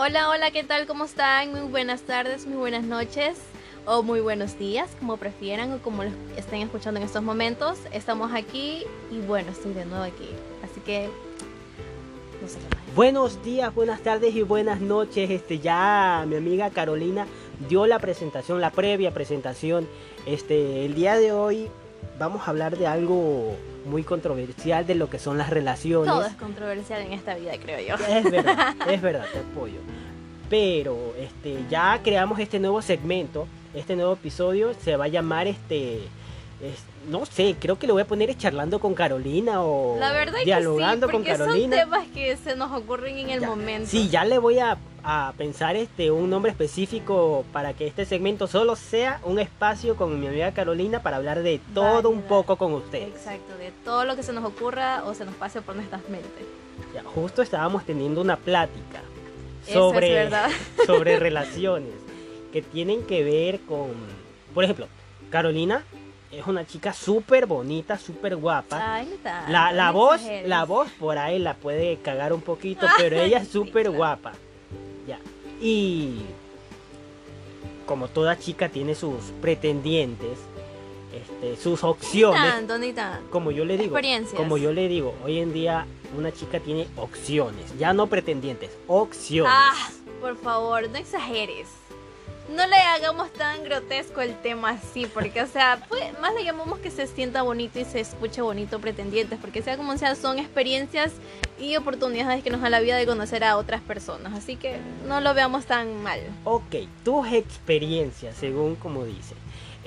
Hola, hola, ¿qué tal? ¿Cómo están? Muy buenas tardes, muy buenas noches o muy buenos días, como prefieran o como lo estén escuchando en estos momentos. Estamos aquí y bueno, estoy de nuevo aquí. Así que no sé qué más. Buenos días, buenas tardes y buenas noches. Este ya mi amiga Carolina dio la presentación, la previa presentación. Este el día de hoy vamos a hablar de algo muy controversial de lo que son las relaciones. Todo es controversial en esta vida, creo yo. Es verdad, es verdad, te apoyo. Pero este ya creamos este nuevo segmento, este nuevo episodio se va a llamar este es- no sé, creo que lo voy a poner charlando con Carolina o La verdad dialogando que sí, con porque Carolina. son temas que se nos ocurren en el Ya. momento. Sí, ya le voy a, a pensar este un nombre específico para que este segmento solo sea un espacio con mi amiga Carolina para hablar de todo un poco con ustedes. Exacto, de todo lo que se nos ocurra o se nos pase por nuestras mentes. Ya, justo estábamos teniendo una plática Es sobre, sobre relaciones que tienen que ver con, por ejemplo, Carolina es una chica súper bonita, súper guapa. Ay, La, la voz, exageres. la voz por ahí la puede cagar un poquito, pero ella es súper guapa. Ya. Y como toda chica tiene sus pretendientes, este, sus Ni opciones. tanto, ni tanto. Como yo le digo, como yo le digo, hoy en día una chica tiene opciones, ya no pretendientes, opciones. Ah, por favor, no exageres. No le hagamos tan grotesco el tema así, porque, o sea, pues, más le llamamos que se sienta bonito y se escuche bonito pretendientes, porque sea como sea, son experiencias y oportunidades que nos da la vida de conocer a otras personas, así que no lo veamos tan mal. Ok, tus experiencias, según como dice.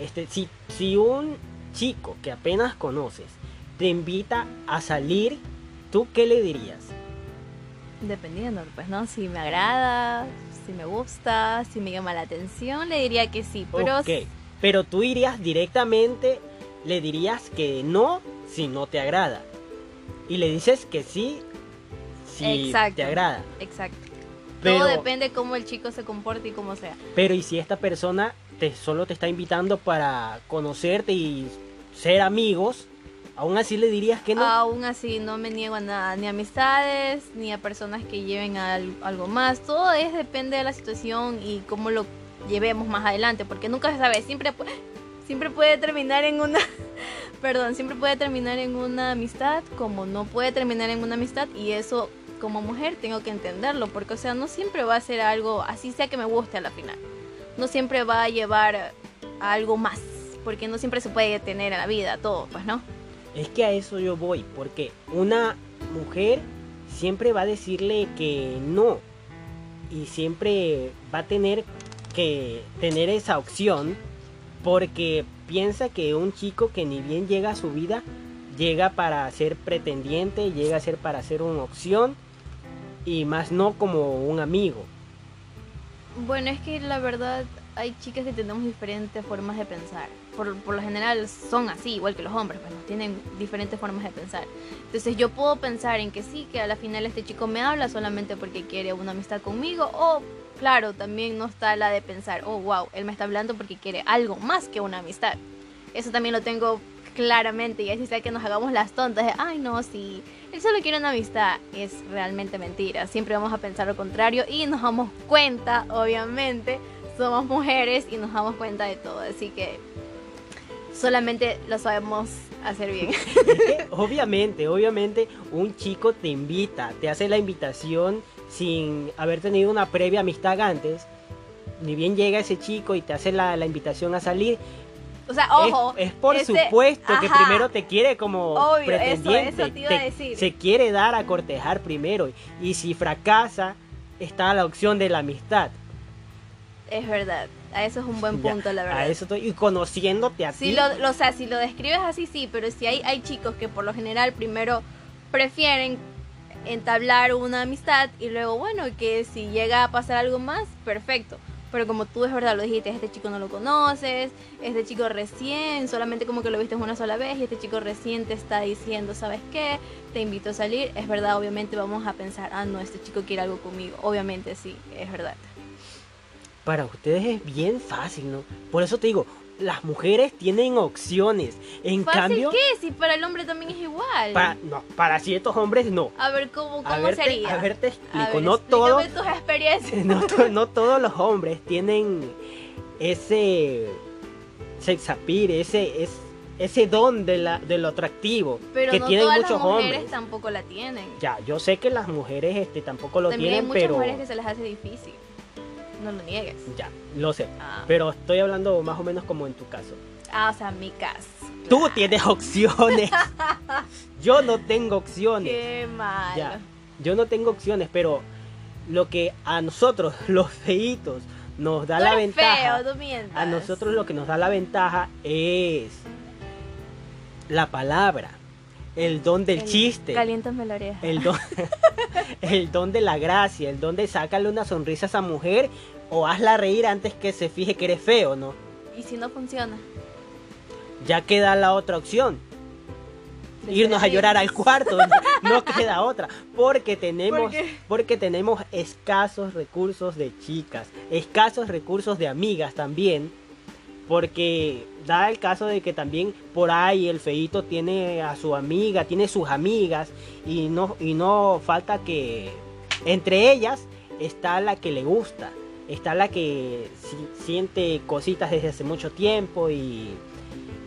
Este, si, si un chico que apenas conoces te invita a salir, ¿tú qué le dirías? Dependiendo, pues, ¿no? Si me agrada, si me gusta, si me llama la atención, le diría que sí, pero... ok, pero tú irías directamente, le dirías que no si no te agrada. Y le dices que sí si Exacto. te agrada. Exacto. Pero, Todo depende de cómo el chico se comporte y cómo sea. pero ¿y si esta persona solo te está invitando para conocerte y ser amigos? Aún así le dirías que no. Aún así, no me niego a nada, ni a amistades, ni a personas que lleven a al- algo más. Todo es depende de la situación y cómo lo llevemos más adelante, porque nunca se sabe. Siempre, siempre puede terminar en una. Perdón, siempre puede terminar en una amistad, como no puede terminar en una amistad, y eso como mujer tengo que entenderlo, porque, o sea, no siempre va a ser algo, así sea que me guste a la final. No siempre va a llevar a algo más, porque no siempre se puede tener en la vida todo, pues, ¿no? Es que a eso yo voy, porque una mujer siempre va a decirle que no y siempre va a tener que tener esa opción porque piensa que un chico que ni bien llega a su vida llega para ser pretendiente, llega a ser para ser una opción y más no como un amigo. Bueno, es que la verdad hay chicas que tenemos diferentes formas de pensar. Por, por lo general son así, igual que los hombres, pues tienen diferentes formas de pensar. Entonces yo puedo pensar en que sí, que a la final este chico me habla solamente porque quiere una amistad conmigo. O, claro, también no está la de pensar, oh, wow, él me está hablando porque quiere algo más que una amistad. Eso también lo tengo claramente y así sea que nos hagamos las tontas de, ay no, sí, él solo quiere una amistad, es realmente mentira. Siempre vamos a pensar lo contrario y nos damos cuenta, obviamente, somos mujeres y nos damos cuenta de todo, así que solamente lo sabemos hacer bien. Obviamente, obviamente, un chico te invita, te hace la invitación sin haber tenido una previa amistad antes. Ni bien llega ese chico y te hace la, la invitación a salir. O sea, es- ojo, es, por ese- supuesto que ajá. primero te quiere como Obvio, pretendiente. eso te iba a decir. se quiere dar a cortejar primero. Y si fracasa, está la opción de la amistad. es verdad, a eso es un buen Ya, punto, la verdad. A eso estoy, y conociéndote a Si ti. lo, lo- o sea, si lo describes así, sí, pero si hay, hay chicos que por lo general primero prefieren entablar una amistad y luego, bueno, que si llega a pasar algo más, perfecto. Pero como tú es verdad lo dijiste, este chico no lo conoces, este chico recién, solamente como que lo viste una sola vez y este chico recién te está diciendo, ¿sabes qué? Te invito a salir, es verdad, obviamente vamos a pensar, ah, no, este chico quiere algo conmigo. Obviamente sí, es verdad. Para ustedes es bien fácil, ¿no? Por eso te digo, las mujeres tienen opciones. En ¿Fácil cambio, qué? Si para el hombre también es igual. para, no, para ciertos hombres no. A ver, ¿cómo, cómo sería? a ver, te A explico. ver, no todos, tus experiencias. no, to- no todos los hombres tienen ese sex appeal, ese, es, ese don de, la, de lo atractivo Pero que no tienen todas muchos las mujeres hombres. tampoco la tienen. Ya, yo sé que las mujeres este, tampoco lo También hay tienen, muchas pero mujeres que se les hace difícil. No lo niegues. ya, lo sé. Ah, Pero estoy hablando más o menos como en tu caso. ah, o sea, mi caso. Tú Claro. tienes opciones. Yo no tengo opciones. Qué mal. Ya, yo no tengo opciones, pero lo que a nosotros, los feitos, nos da Tú la eres ventaja. feo, no a nosotros lo que nos da la ventaja es la palabra, el don del El- chiste, Caliéntame la oreja. el don, el don de la gracia, el don de sacarle una sonrisa a esa mujer o hazla reír antes que se fije que eres feo, ¿no? ¿Y si no funciona? Ya queda la otra opción. Irnos a llorar al cuarto, no queda otra, porque tenemos porque tenemos escasos recursos de chicas, escasos recursos de amigas también, porque da el caso de que también por ahí el feito tiene a su amiga, tiene sus amigas y no y no falta que entre ellas está la que le gusta, está la que si- siente cositas desde hace mucho tiempo y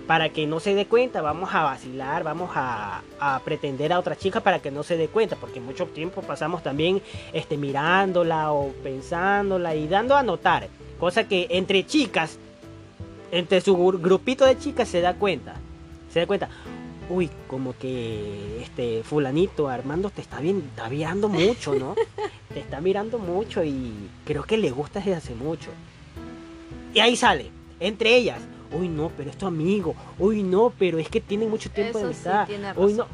para que no se dé cuenta, vamos a vacilar, vamos a, a pretender a otra chica para que no se dé cuenta, porque mucho tiempo pasamos también este, mirándola o pensándola y dando a notar, cosa que entre chicas, entre su gru- grupito de chicas se da cuenta, se da cuenta, uy, como que este fulanito Armando te está bien, está mirando mucho, ¿no? te está mirando mucho y creo que le gusta desde hace mucho. Y ahí sale, entre ellas, uy no, pero es tu amigo, uy no, pero es que tienen mucho tiempo de Eso amistad, uy no.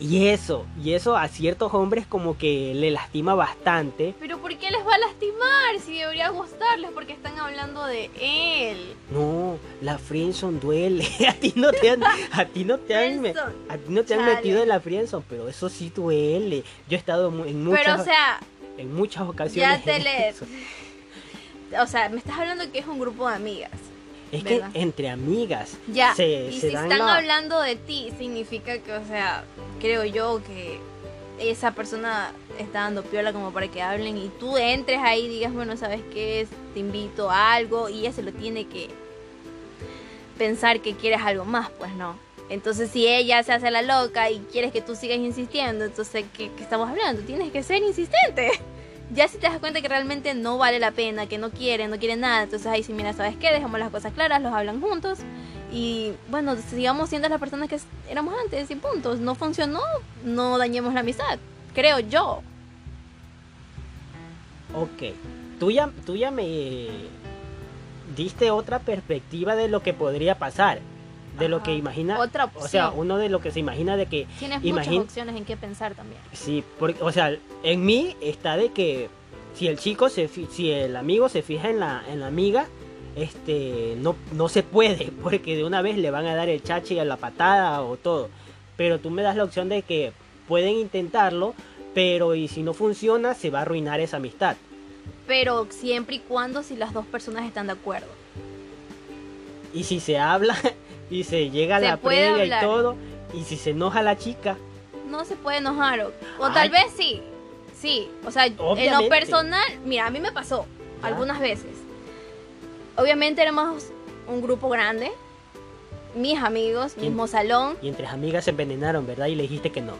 Y eso, y eso a ciertos hombres como que le lastima bastante. Pero ¿por qué les va a lastimar? Si debería gustarles porque están hablando de él. No, la friendzone duele. a ti no te han, a ti no te han, a ti no te han Chale. metido en la friendzone, pero eso sí duele. Yo he estado en muchas, Pero o sea, en muchas ocasiones. ya te. O sea, me estás hablando que es un grupo de amigas. Es que entre amigas Ya. se, y se si dan están la- hablando de ti, significa que, o sea, creo yo que esa persona está dando piola como para que hablen y tú entres ahí y digas, bueno, ¿sabes qué? Te invito a algo y ella se lo tiene que pensar que quieres algo más, pues no. Entonces si ella se hace la loca y quieres que tú sigas insistiendo, entonces ¿qué, qué estamos hablando? Tienes que ser insistente. Ya si te das cuenta que realmente no vale la pena, que no quieren, no quieren nada, entonces ahí sí, mira, ¿sabes qué? Dejamos las cosas claras, los hablan juntos y bueno, sigamos siendo las personas que éramos antes y puntos. No funcionó, no dañemos la amistad, creo yo. Ok, tú ya, tú ya me diste otra perspectiva de lo que podría pasar, de lo que imagina, Otra o sea, opción. uno de lo que se imagina de que, Tienes imagín- muchas opciones en qué pensar también. sí, porque, o sea, en mí está de que si el chico se, si el amigo se fija en la, en la amiga, este, no, no se puede, porque de una vez le van a dar el chachi a la patada o todo, pero tú me das la opción de que pueden intentarlo, pero y si no funciona, se va a arruinar esa amistad. Pero siempre y cuando si las dos personas están de acuerdo. Y si se habla y se llega a Se la previa hablar. y todo, y si se enoja la chica, No se puede enojar. O, tal vez sí. Sí. O sea, en lo personal, mira, a mí me pasó Ya. algunas veces. Obviamente éramos un grupo grande. Mis amigos, ¿Quién? mismo salón. y entre amigas se envenenaron, ¿verdad? Y le dijiste que no.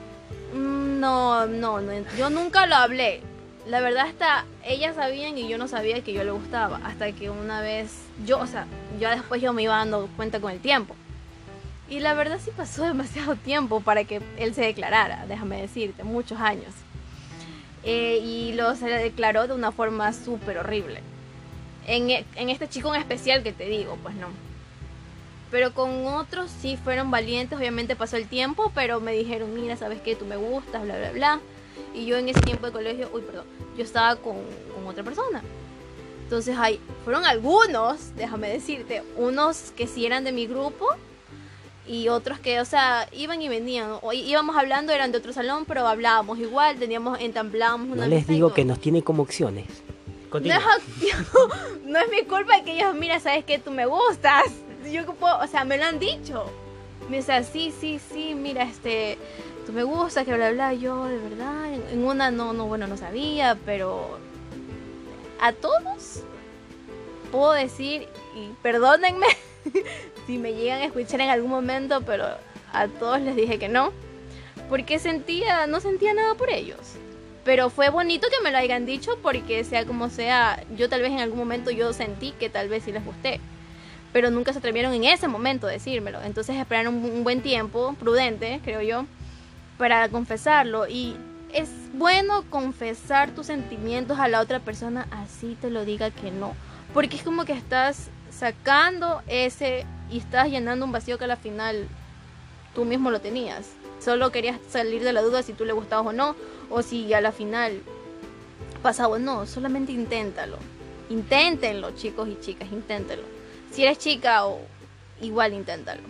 Mm, No, no, no, yo nunca lo hablé. La verdad hasta ellas sabían y yo no sabía que yo le gustaba. Hasta que una vez, yo, o sea, ya después yo me iba dando cuenta con el tiempo. Y la verdad sí pasó demasiado tiempo para que él se declarara, déjame decirte, muchos años. Eh, y lo se declaró de una forma súper horrible. En, e- en este chico en especial que te digo, pues no. Pero con otros sí fueron valientes, obviamente pasó el tiempo, pero me dijeron, mira, ¿sabes qué? Tú me gustas, bla, bla, bla. Y yo en ese tiempo de colegio, uy, perdón, yo estaba con, con otra persona. Entonces, hay, fueron algunos, déjame decirte, unos que sí eran de mi grupo y otros que, o sea, iban y venían. O íbamos hablando, eran de otro salón, pero hablábamos igual, teníamos, entablábamos una No les digo que nos tiene como opciones. No Continúa. no es mi culpa que ellos, mira, sabes que tú me gustas. Yo puedo, o sea, me lo han dicho. Me dice, sí, sí, sí, mira, este, me gustas, que bla, bla, yo de verdad, en, una no, no, bueno, no sabía, pero a todos puedo decir, y perdónenme si me llegan a escuchar en algún momento, pero a todos les dije que no, porque sentía, no sentía nada por ellos. Pero fue bonito que me lo hayan dicho porque sea como sea, yo tal vez en algún momento yo sentí que tal vez sí les gusté. Pero nunca se atrevieron en ese momento a decírmelo. Entonces esperaron un buen tiempo, prudente, creo yo, para confesarlo. Y es bueno confesar tus sentimientos a la otra persona así te lo diga que no. Porque es como que estás sacando ese y estás llenando un vacío que a la final tú mismo lo tenías. Solo querías salir de la duda si tú le gustabas o no, o si a la final pasaba o no. Solamente inténtalo. Inténtenlo, chicos y chicas, inténtenlo. Si eres chica o igual inténtalo.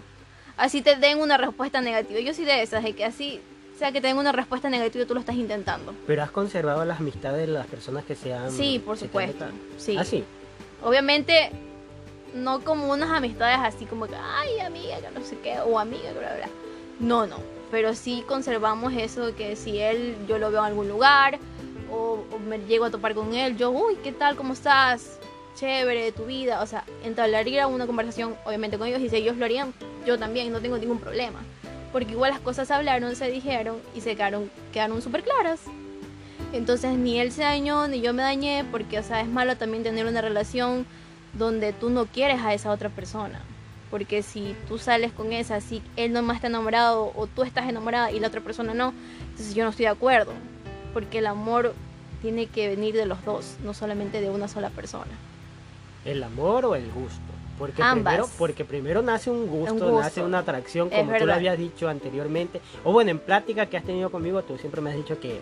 Así te den una respuesta negativa. Yo soy de esas, de que así sea que te den una respuesta negativa, tú lo estás intentando. Pero has conservado las amistades de las personas que se han. Sí, por supuesto. Sí. Ah, sí. Obviamente, no como unas amistades así como que, ay, amiga, que no sé qué, o amiga, bla, bla. No, no. Pero sí conservamos eso de que si él, yo lo veo en algún lugar, o, o me llego a topar con él, yo, uy, ¿qué tal? ¿Cómo estás? Chévere, tu vida. O sea, entablaría una conversación, obviamente, con ellos, y si ellos lo harían, yo también, no tengo ningún problema. Porque igual las cosas se hablaron, se dijeron, y se quedaron, quedaron súper claras. Entonces ni él se dañó ni yo me dañé porque, o es malo también tener una relación donde tú no quieres a esa otra persona. Porque si tú sales con esa, si él no más está enamorado o tú estás enamorada y la otra persona no, entonces yo no estoy de acuerdo. Porque el amor tiene que venir de los dos, no solamente de una sola persona. ¿El amor o el gusto? Porque Ambas. primero, porque primero nace un gusto, Un gusto. nace una atracción, Es como tú lo habías dicho anteriormente. O bueno, en plática que has tenido conmigo, tú siempre me has dicho que.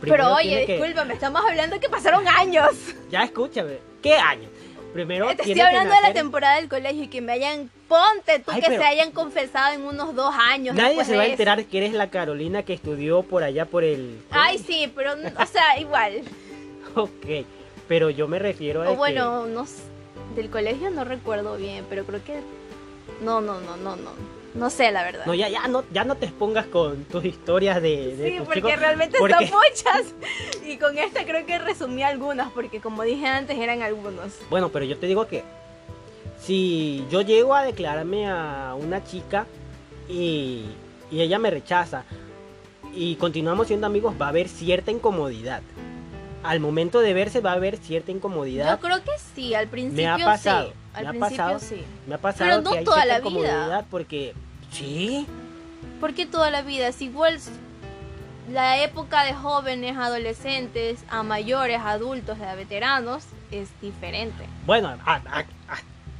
Pero oye, que- discúlpame, estamos hablando que pasaron años. Ya escúchame, ¿qué año? Primero Te estoy hablando de la nacer- temporada del colegio y que me hayan, ponte tú Ay, que pero- se hayan confesado en unos dos años. Nadie se va a enterar que eres la Carolina que estudió por allá por el. Ay, sí, pero, o sea, igual. Ok, pero yo me refiero a. O que- bueno, no s- del colegio no recuerdo bien, pero creo que no, no, no, no, no. No sé la verdad. No, ya, ya, no, ya no te expongas con tus historias de, de sí, tus porque chicos, realmente porque- son muchas. Y con esta creo que resumí algunas, porque como dije antes eran algunos. Bueno, pero yo te digo que si yo llego a declararme a una chica y, y ella me rechaza y continuamos siendo amigos, va a haber cierta incomodidad. Al momento de verse va a haber cierta incomodidad. Yo creo que sí, al principio me ha pasado, sí. me Al ha principio pasado. sí. Me ha pasado Pero no que hay toda la vida. incomodidad porque sí, Porque toda la vida es igual. La época de jóvenes, adolescentes, a mayores, adultos, a veteranos, es diferente. bueno, a- a- a-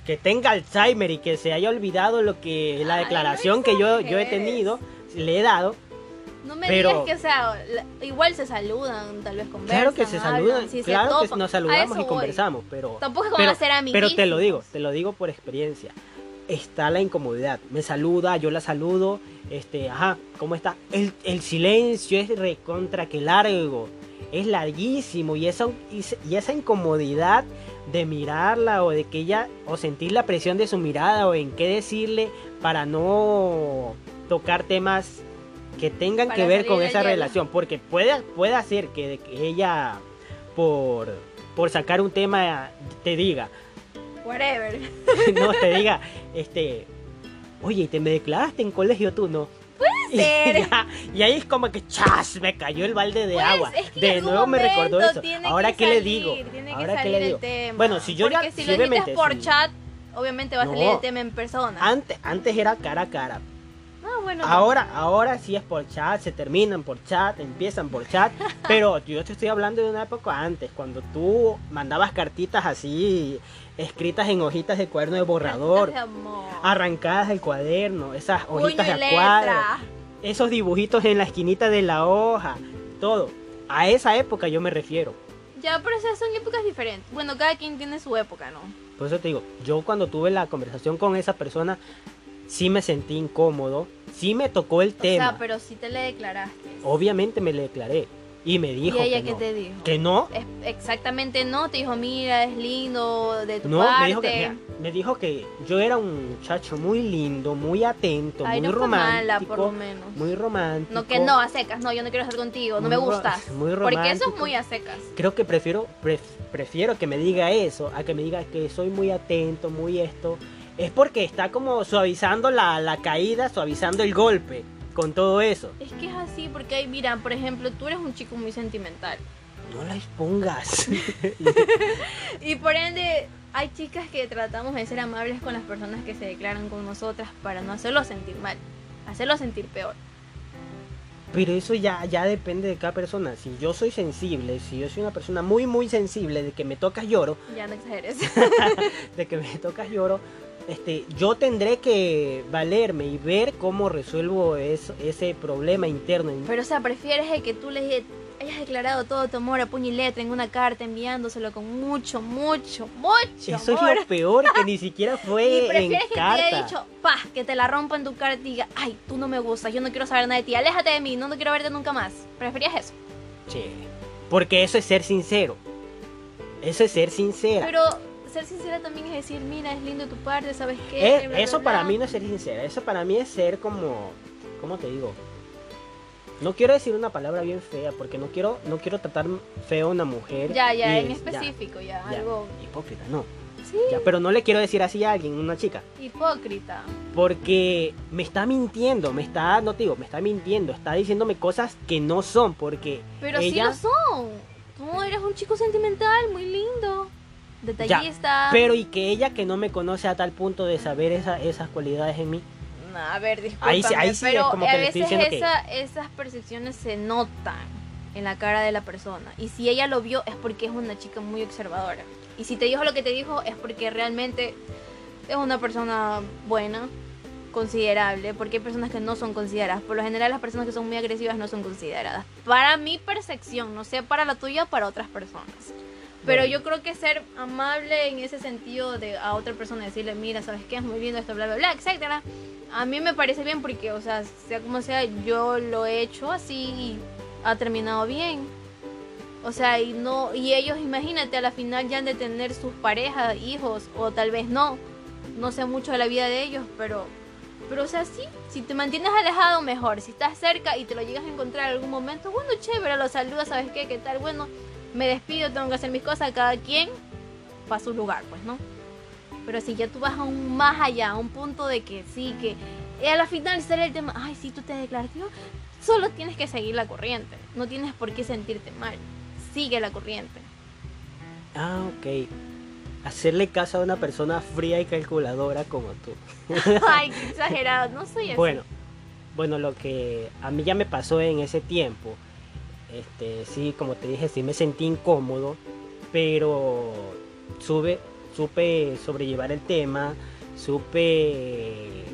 que tenga Alzheimer y que se haya olvidado lo que la Ay, no declaración que yo, yo he tenido, le he dado, No me Pero- digas que, o sea, igual se saludan, tal vez conversan. Claro que se hablan, saludan, se claro que nos saludamos y conversamos, pero Tampoco es a ser amigos. pero te lo digo, te lo digo por experiencia. Está la incomodidad. Me saluda, yo la saludo, este, ajá, ¿cómo está? El, el silencio es recontra que largo, es larguísimo y esa, y esa incomodidad de mirarla o de que ella, o sentir la presión de su mirada o en qué decirle para no tocar temas que tengan Para que ver con esa hielo. relación, porque puede, puede ser que, que ella por, por sacar un tema te diga, Whatever. no te diga, este, oye, ¿te me declaraste en colegio tú no? Y, ser. ya- y ahí es como que chas, me cayó el balde de Pues, agua. es que de nuevo me recordó eso. Ahora que qué le digo? Tiene que Ahora qué salir le el digo? tema. Bueno, si yo ya- Porque si si lo por chat, obviamente va a salir el tema en persona. Antes, antes era cara a cara. Ah, bueno. Ahora, ahora sí es por chat, se terminan por chat, empiezan por chat, pero yo te estoy hablando de una época antes, cuando tú mandabas cartitas así, escritas en hojitas de cuaderno de borrador, De arrancadas del cuaderno, esas hojitas de cuadro, esos dibujitos en la esquinita de la hoja, todo. A esa época yo me refiero. Ya, pero esas son épocas diferentes. Bueno, cada quien tiene su época, ¿no? Por eso te digo, yo cuando tuve la conversación con esa persona, sí me sentí incómodo, sí me tocó el O tema. sea, pero sí te le declaraste. Obviamente me le declaré. Y me dijo ¿Y ella que qué no. te dijo? Que no. Es- exactamente no, te dijo, mira, es lindo de tu No, parte. me dijo, que, mira, me dijo que yo era un muchacho muy lindo, muy atento, Ay, muy no romántico. mala, por lo menos. Muy romántico. No, que no, a secas, no, yo no quiero estar contigo, no me gustas. muy Porque eso es romántico. muy a secas. Creo que prefiero, pref- prefiero que me diga eso a que me diga que soy muy atento, muy esto. Es porque está como suavizando la, la caída, suavizando el golpe con todo eso. Es que es así, porque hay, mira, por ejemplo, tú eres un chico muy sentimental. No la expongas. Y por ende, hay chicas que tratamos de ser amables con las personas que se declaran con nosotras para no hacerlo sentir mal, hacerlo sentir peor. Pero eso ya, ya depende de cada persona. Si yo soy sensible, si yo soy una persona muy, muy sensible, de que me tocas lloro, Ya no exageres. de que me tocas lloro, este, yo tendré que valerme y ver cómo resuelvo eso- ese problema interno. en- Pero, o sea, prefieres el que tú le hayas declarado todo tu amor a puño y letra en una carta, enviándoselo con mucho, mucho, mucho Eso es lo peor, que ni siquiera Y fue en prefieres que te haya dicho, pa, que te la rompa en tu carta y diga, ay, tú no me gustas, yo no quiero saber nada de ti, aléjate de mí, no, no quiero verte nunca más. ¿Preferías eso? Sí, porque eso es ser sincero. Eso es ser sincera. Pero ser sincera también es decir, mira, es lindo tu parte, ¿sabes qué? Es- Bla, bla, eso bla. para mí no es ser sincera. Eso para mí es ser como. ¿Cómo te digo? No quiero decir una palabra bien fea porque no quiero no quiero tratar feo a una mujer. Ya, ya, en es- específico, ya, ya, algo... hipócrita, no. Sí, Ya, pero no le quiero decir así a alguien, una chica. hipócrita. Porque me está mintiendo, me está, no te digo, me está mintiendo, está diciéndome cosas que no son, porque Pero ella, sí lo son. Tú eres un chico sentimental, muy lindo. Detallista. pero y que ella que no me conoce a tal punto de saber esa- esas cualidades en mí. No, a ver, discúlpame, Ahí sí- ahí sí es pero como a que estoy veces diciendo que- esa- esas percepciones se notan en la cara de la persona. Y si ella lo vio es porque es una chica muy observadora. Y si te dijo lo que te dijo es porque realmente es una persona buena, considerable, porque hay personas que no son consideradas. Por lo general las personas que son muy agresivas no son consideradas. Para mi percepción, no sé para la tuya para otras personas. Pero yo creo que ser amable en ese sentido de a otra persona decirle, mira, ¿sabes qué? Es muy lindo esto, bla, bla, bla, etcétera. A mí me parece bien porque, o sea, sea como sea, yo lo he hecho así y ha terminado bien. O sea, y no y ellos, imagínate, a la final ya han de tener sus parejas, hijos o tal vez no. No sé mucho de la vida de ellos, pero pero o sea, sí, si te mantienes alejado mejor, si estás cerca y te lo llegas a encontrar en algún momento, bueno, chévere, lo saludas, ¿sabes qué? ¿Qué tal? Bueno, me despido, tengo que hacer mis cosas, cada quien para su lugar, pues, ¿no? Pero si ya tú vas aún más allá, a un punto de que sí, que y a la final sale el tema, ay, sí, tú te declaras, tío", solo tienes que seguir la corriente, no tienes por qué sentirte mal, sigue la corriente. Ah, ok. Hacerle caso a una persona fría y calculadora como tú. ay, qué exagerado, no soy así. Bueno, bueno, lo que a mí ya me pasó en ese tiempo, este, sí, como te dije, sí me sentí incómodo, pero sube, supe sobrellevar el tema, supe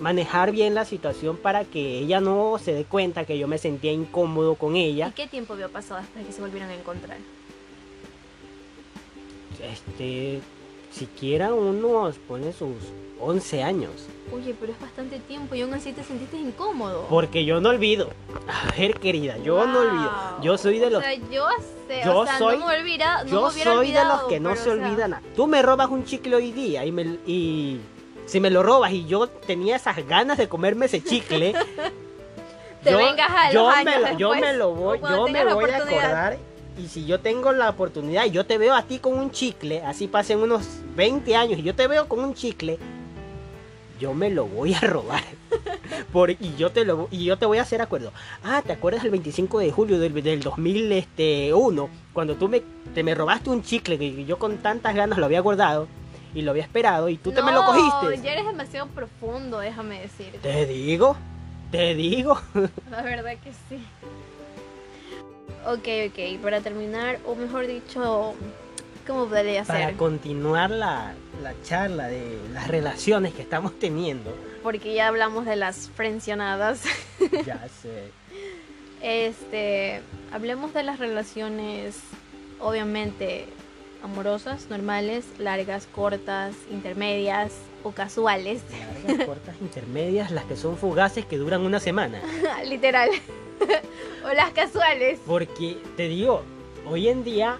manejar bien la situación para que ella no se dé cuenta que yo me sentía incómodo con ¿Y ella. qué tiempo había pasado de que se volvieron a encontrar? Este, siquiera unos, pone sus 11 años. Oye, pero es bastante tiempo y aún así te sentiste incómodo. Porque yo no olvido. A ver, querida, yo no olvido. Yo soy de los O sea, yo sé, Yo o sea, soy- no me olvida, no Yo me soy de los que no se o sea, olvidan. nada. Tú me robas un chicle hoy día y, me, y si me lo robas y yo tenía esas ganas de comerme ese chicle, Te yo, vengas a yo los me, yo después, me lo voy, yo me voy a acordar y si yo tengo la oportunidad y yo te veo a ti con un chicle, así pasen unos 20 años y yo te veo con un chicle, yo me lo voy a robar. Por, y yo te lo y yo te voy a hacer acuerdo. Ah, ¿te acuerdas el 25 de julio del, del 2001 cuando tú me te me robaste un chicle que yo con tantas ganas lo había guardado y lo había esperado y tú te me lo No, cogiste? ya eres demasiado profundo, déjame decirte. Te digo, te digo. La verdad que sí. Ok, ok, para terminar, o mejor dicho, ¿cómo podría Para ser? continuar la, la charla de las relaciones que estamos teniendo. Porque ya hablamos de las frencionadas. Ya sé. Este, hablemos de las relaciones, obviamente, amorosas, normales, largas, cortas, intermedias o casuales. Largas, cortas, intermedias, las que son fugaces que duran una semana. Literal. o las casuales. Porque te digo, hoy en día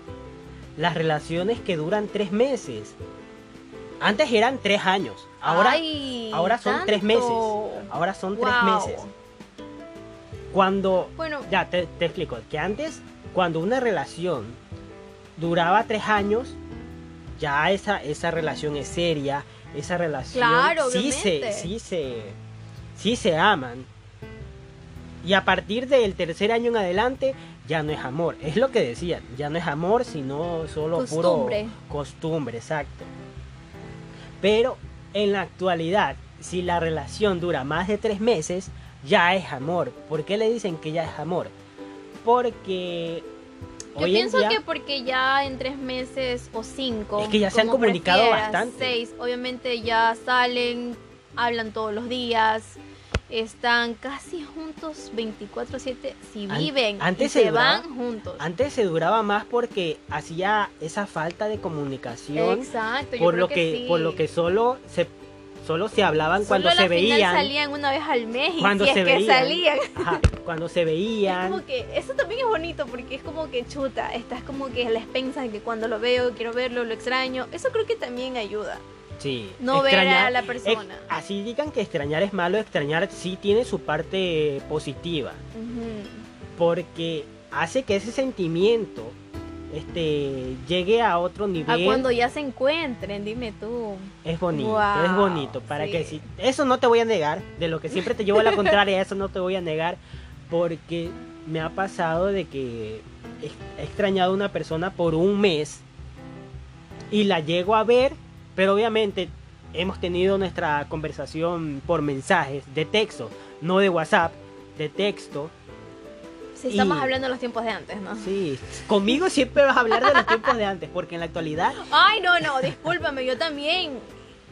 las relaciones que duran tres meses. Antes eran tres años. Ahora, Ay, ahora son tres meses. ahora son tres meses. Cuando Bueno, Ya, te, te explico. Que antes, cuando una relación duraba tres años, ya esa, esa relación es seria, esa relación Claro, sí se, sí se, sí se aman. Y a partir del tercer año en adelante, ya no es amor. Es lo que decían, ya no es amor, sino solo Costumbre. puro costumbre, exacto. Pero en la actualidad, si la relación dura más de tres meses, ya es amor. ¿Por qué le dicen que ya es amor? Porque yo hoy pienso en día que porque ya en tres meses o cinco. Es que ya se han comunicado bastante. Seis, obviamente ya salen, hablan todos los días. Están casi juntos 24/7 si viven antes y se se duraba- van juntos. antes se duraba más porque hacía esa falta de comunicación Exacto, yo por creo lo que, sí. por lo que solo se solo se hablaban Solo cuando se final veían, salían una vez al mes y Cuando si es se que veían. salían. Ajá, cuando se Es veían, como que eso también es bonito porque es como que chuta, estás como que expensa de que cuando lo veo, quiero verlo, lo extraño. Eso creo que también ayuda. Sí, No ver a la ex- persona. así digan que extrañar es malo, extrañar sí tiene su parte positiva, porque hace que ese sentimiento este llegue a otro A nivel. cuando ya se encuentren, dime tú. Es bonito, Wow, es bonito. Para sí. que si. Eso no te voy a negar. De lo que siempre te llevo a la contraria, eso no te voy a negar. Porque me ha pasado de que he he extrañado a una persona por un mes. Y la llego a ver. Pero obviamente hemos tenido nuestra conversación por mensajes de texto. No de WhatsApp, de texto. Si estamos Y- hablando de los tiempos de antes, ¿no? Sí, conmigo siempre vas a hablar de los tiempos de antes. Porque en la actualidad. Ay, no, no, discúlpame, yo también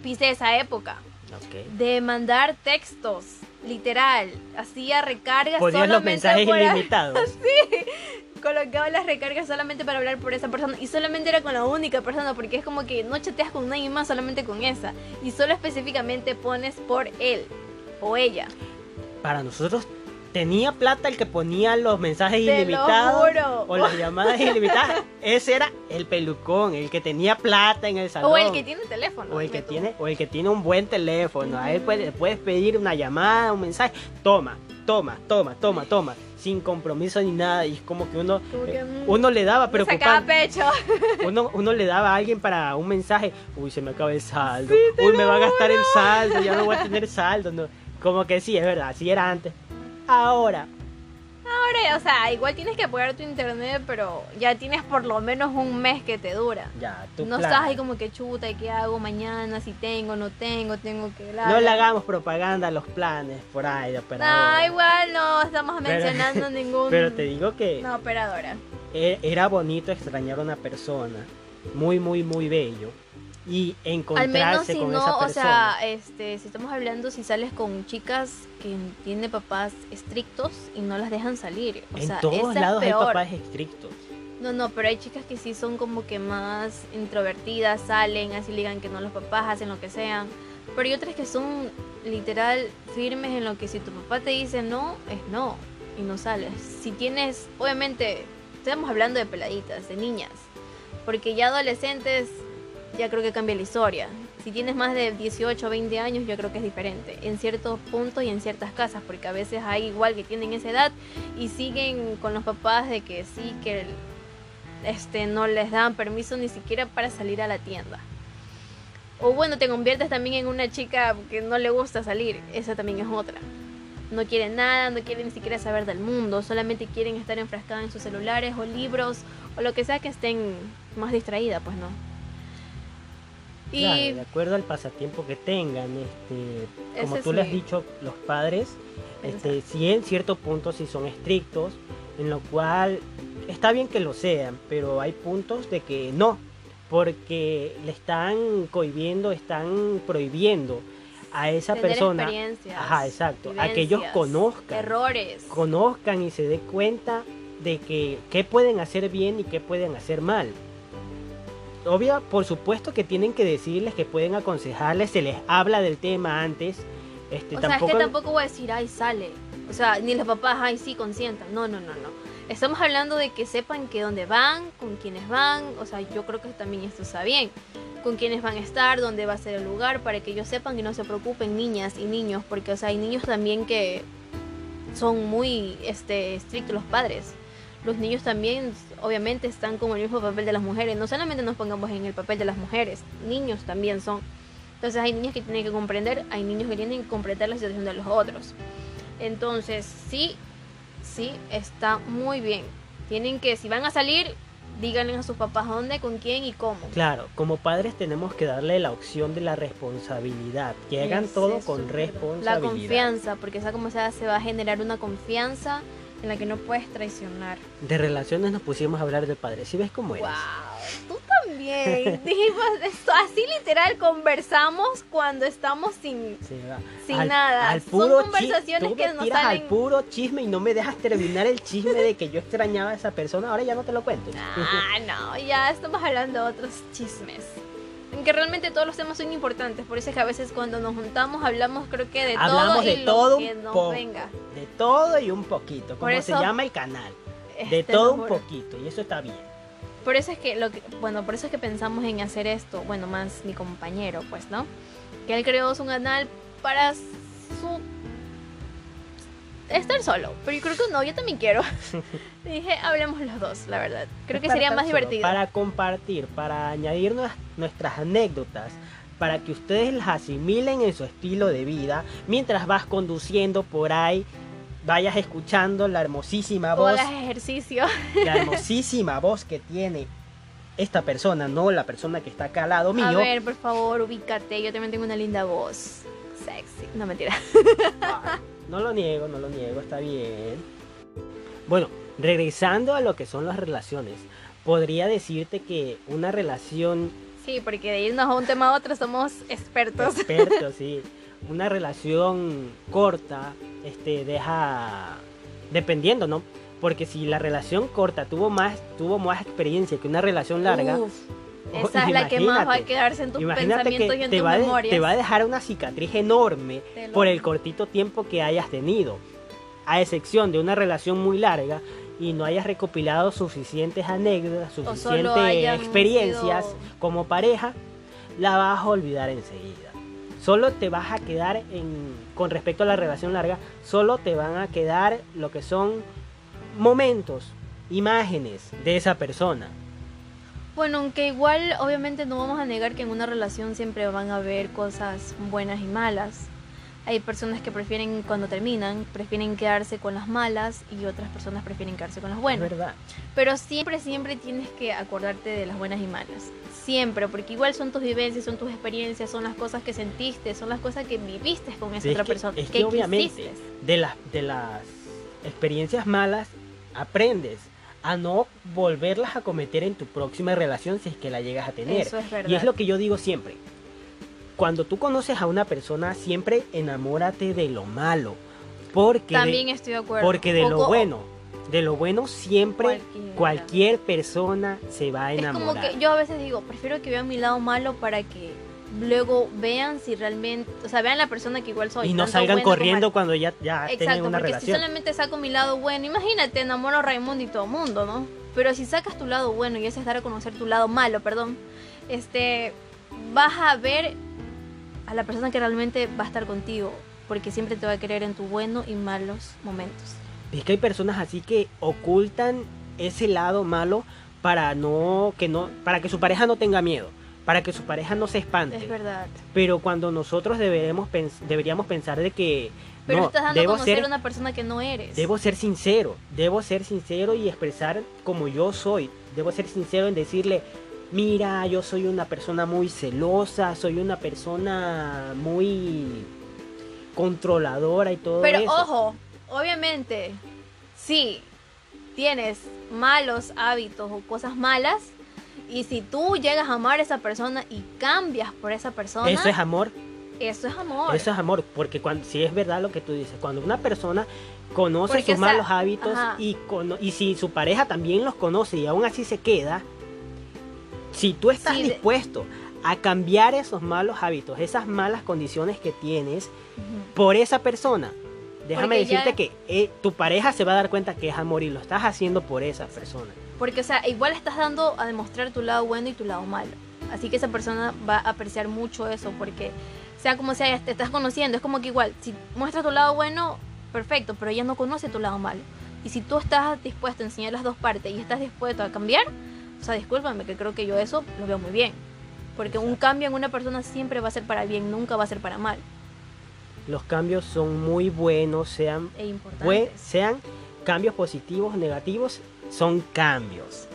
pisé esa época Ok. de mandar textos, literal. Hacía recargas Ponías los mensajes ilimitados. colocaba las recargas solamente para hablar por esa persona y solamente era con la única persona porque es como que no chateas con nadie más solamente con esa y solo específicamente pones por él o ella para nosotros tenía plata el que ponía los mensajes Te ilimitados o las llamadas ilimitadas. Ese era el pelucón, el que tenía plata en el salón. o el que tiene teléfono o el que tiene o el que tiene un buen teléfono. A él puedes, puedes pedir una llamada, un mensaje. Toma, toma, toma, toma, toma. Sin compromiso ni nada. Y es como que uno, que, eh, mm, uno le daba pecho Uno, uno le daba a alguien para un mensaje. Uy, se me acaba el saldo. Uy, me va a gastar el saldo. Ya no voy a tener saldo. No. Como que sí, es verdad. Así era antes. Ahora, O sea igual tienes que apoyar tu internet pero ya tienes por lo menos un mes que te dura ya, tu no plan. estás ahí como que chuta y qué hago mañana si tengo no tengo tengo que bla, No le hagamos propaganda a los planes por ahí de no operadora. igual no estamos Pero- mencionando ningún Pero te digo que una operadora e- era bonito extrañar a una persona. Muy, muy, muy bello. Y Al menos encontrarse si con no, esa o persona. sea, este, si estamos hablando si sales con chicas que tienen papás estrictos y no las dejan salir, o en sea, todos lados hay papás estrictos. No, no, pero hay chicas que sí son como que más introvertidas, salen, así le digan que no los papás hacen lo que sean. Pero hay otras que son literal firmes en lo que si tu papá te dice no, es no y no sales. Si tienes, obviamente, estamos hablando de peladitas, de niñas, porque ya adolescentes ya creo que cambia la historia. Si tienes más de 18 o 20 años, yo creo que es diferente. En ciertos puntos y en ciertas casas, porque a veces hay igual que tienen esa edad y siguen con los papás de que sí, que este, no les dan permiso ni siquiera para salir a la tienda. O bueno, te conviertes también en una chica que no le gusta salir. Esa también es otra. No quieren nada, no quieren ni siquiera saber del mundo. Solamente quieren estar enfrascadas en sus celulares o libros o lo que sea que estén más distraídas, pues no. Y Claro, de acuerdo al pasatiempo que tengan, este, como tú le has dicho, los padres, este, sí en cierto punto sí son estrictos, en lo cual está bien que lo sean, pero hay puntos de que no, porque le están cohibiendo, están prohibiendo a esa tener persona, ajá, exacto, a que ellos conozcan, errores. conozcan y se den cuenta de que qué pueden hacer bien y qué pueden hacer mal. Obvio, por supuesto que tienen que decirles, que pueden aconsejarles, se les habla del tema antes. Este, o sea, es que tampoco voy a decir, ay, sale. O sea, ni los papás, ay, sí, consientan. No, no, no, no. Estamos hablando de que sepan que dónde van, con quiénes van. O sea, yo creo que también esto está bien. Con quiénes van a estar, dónde va a ser el lugar, para que ellos sepan y no se preocupen niñas y niños. Porque, o sea, hay niños también que son muy este, estrictos los padres. Los niños también, obviamente, están como el mismo papel de las mujeres. No solamente nos pongamos en el papel de las mujeres, niños también son. Entonces hay niños que tienen que comprender, hay niños que tienen que comprender la situación de los otros. Entonces, sí, sí, está muy bien. Tienen que, si van a salir, díganle a sus papás dónde, con quién y cómo. Claro, como padres tenemos que darle la opción de la responsabilidad, que hagan Es- todo con responsabilidad. La confianza, porque esa como sea, se va a generar una confianza en la que no puedes traicionar. De relaciones nos pusimos a hablar de padres, ¿sí ves cómo eres? Wow, tú también. Dijimos esto, así literal conversamos cuando estamos sin Sí. Sin nada. Al Son puro chi- conversaciones tú que me nos salen- al puro chisme y no me dejas terminar el chisme de que yo extrañaba a esa persona, ahora ya no te lo cuento. Ah, no, ya estamos hablando de otros chismes. Que realmente todos los temas son importantes, por eso es que a veces cuando nos juntamos hablamos creo que de Hablamos todo de y todo lo un que nos venga. De todo y un poquito, como Por se llama el canal. De Este, todo lo un poquito, y eso está bien. Por eso es que lo que, bueno, por eso es que pensamos en hacer esto, bueno, más mi compañero, pues, ¿no? Que él creó su canal para su estar solo, pero yo creo que no, yo también quiero. Dije, hablemos los dos, la verdad. Creo que sería más solo, divertido. Para compartir, para añadir nues- nuestras anécdotas, para que ustedes las asimilen en su estilo de vida, mientras vas conduciendo por ahí, vayas escuchando la hermosísima O voz, hagas ejercicio. la hermosísima voz que tiene esta persona, no la persona que está acá al lado A mío. ver, por favor, ubícate. Yo también tengo una linda voz. Sexy. No, mentira. No lo niego, no lo niego, está bien. Bueno, regresando a lo que son las relaciones, podría decirte que una relación Sí, porque de irnos a un tema a otro somos expertos. experto, sí. Una relación corta, este, deja, dependiendo, ¿no? Porque si la relación corta tuvo más, tuvo más experiencia que una relación larga, Uf, esa es la que más va a quedarse en tus pensamientos y en te tus va, de- memorias. te va a dejar una cicatriz enorme lo por el cortito tiempo que hayas tenido. A excepción de una relación muy larga y no hayas recopilado suficientes anécdotas, suficientes experiencias sido- como pareja, la vas a olvidar enseguida. Solo te vas a quedar en, con respecto a la relación larga, solo te van a quedar lo que son momentos, imágenes de esa persona. Bueno, aunque igual obviamente no vamos a negar que en una relación siempre van a haber cosas buenas y malas. Hay personas que prefieren cuando terminan, prefieren quedarse con las malas y otras personas prefieren quedarse con las buenas. verdad. Pero siempre, siempre tienes que acordarte de las buenas y malas. Siempre, porque igual son tus vivencias, son tus experiencias, son las cosas que sentiste, son las cosas que viviste con esa Sí, es otra que- persona. es que obviamente quisiste. de las de las experiencias malas aprendes a no volverlas a cometer en tu próxima relación si es que la llegas a tener. Eso es verdad. Y es lo que yo digo siempre. Cuando tú conoces a una persona, siempre enamórate de lo malo. Porque de- También estoy de acuerdo. porque de lo bueno, de lo bueno siempre Cualquiera. cualquier persona se va a Es enamorar. como que yo a veces digo, prefiero que vean mi lado malo para que luego vean si realmente, o sea, vean la persona que igual soy. y no salgan corriendo cuando ya, ya tengan Exacto, una porque relación. si solamente saco mi lado bueno, imagínate, enamoro a Raimundo y todo el mundo, ¿no? Pero si sacas tu lado bueno y ese es dar a conocer tu lado malo, perdón, este, vas a ver a la persona que realmente va a estar contigo, porque siempre te va a querer en tus buenos y malos momentos. Es que hay personas así que ocultan ese lado malo para no que no para que su pareja no tenga miedo, para que su pareja no se espante. Es verdad. Pero cuando nosotros deberemos pens- deberíamos pensar de que Pero no, estás dando a debo conocer ser a una persona que no eres. debo ser sincero, debo ser sincero y expresar como yo soy. Debo ser sincero en decirle, mira, yo soy una persona muy celosa, soy una persona muy controladora y todo Pero eso. ojo, obviamente, si tienes malos hábitos o cosas malas, y si tú llegas a amar a esa persona y cambias por esa persona, Eso es amor. eso es amor. Eso es amor, porque cuando si es verdad lo que tú dices, cuando una persona conoce Porque, sus sea, malos hábitos ajá. y, cono- y si su pareja también los conoce y aún así se queda, si tú estás Sí, dispuesto a cambiar esos malos hábitos, esas malas condiciones que tienes por esa persona, déjame Porque ya- decirte que eh, tu pareja se va a dar cuenta que es amor y lo estás haciendo por esa persona. Porque, o sea, igual estás dando a demostrar tu lado bueno y tu lado malo. Así que esa persona va a apreciar mucho eso, porque sea como sea, te estás conociendo. Es como que igual, si muestras tu lado bueno, perfecto, pero ella no conoce tu lado malo. Y si tú estás dispuesto a enseñar las dos partes y estás dispuesto a cambiar, o sea, discúlpame, que creo que yo eso lo veo muy bien. Porque un cambio en una persona siempre va a ser para bien, nunca va a ser para mal. Los cambios son muy buenos, sean, E sean cambios positivos, negativos, son cambios.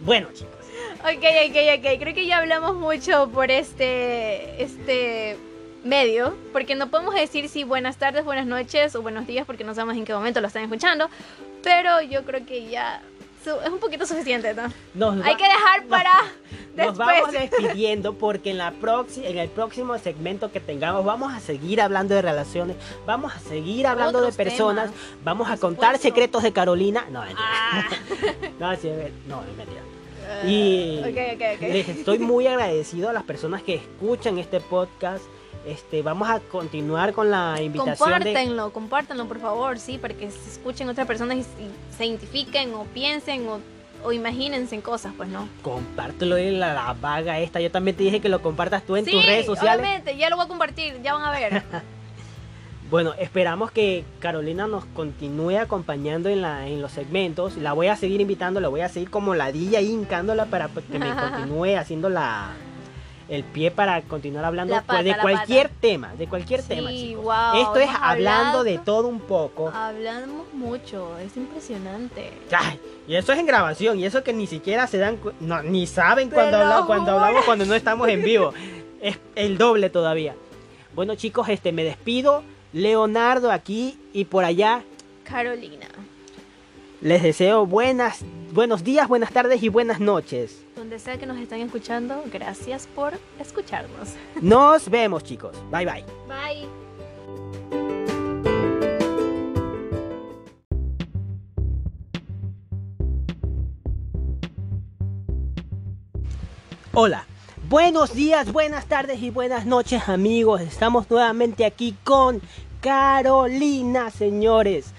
Bueno, chicos. Ok, ok, ok. Creo que ya hablamos mucho por este, este medio, porque no podemos decir si buenas tardes, buenas noches o buenos días, porque no sabemos en qué momento lo están escuchando. Pero yo creo que ya es un poquito suficiente, ¿no? Nos Hay va- que dejar para Nos vamos después. despidiendo porque en, la proxi- en el próximo segmento que tengamos vamos a seguir hablando de relaciones, vamos a seguir hablando Otros de personas, temas, vamos a contar supuesto. secretos de Carolina. No, mentira. Ah. no, sí, no, es mentira. Y ok, ok. les estoy muy agradecido a las personas que escuchan este podcast. Este, vamos a continuar con la invitación de Compártenlo, compártanlo por favor, sí, para que se escuchen otras personas y, y se identifiquen o piensen o, o imagínense en cosas, pues no. compártelo en la, la vaga esta. Yo también te dije que lo compartas tú en sí, tus redes sociales. obviamente, ya lo voy a compartir, ya van a ver. Bueno, esperamos que Carolina nos continúe acompañando en, la, en los segmentos. La voy a seguir invitando, la voy a seguir como ladilla ahí hincándola para que me continúe haciendo la, el pie para continuar hablando La de pata, cualquier tema, de cualquier tema, chicos. wow, Esto es hablando de todo un poco. Hablamos mucho, es impresionante. Ay, y eso es en grabación, y eso que ni siquiera se dan, no, ni saben cuando, Te lo habla- cuando hablamos cuando no estamos en vivo. Es el doble todavía. Bueno chicos, este me despido. Leonardo aquí y por allá Carolina, Les deseo buenas, buenos días, buenas tardes y buenas noches. Donde sea que nos están escuchando, gracias por escucharnos. Nos vemos chicos. Bye bye. Bye. Hola. Buenos días, buenas tardes y buenas noches amigos. Estamos nuevamente aquí con Carolina, señores.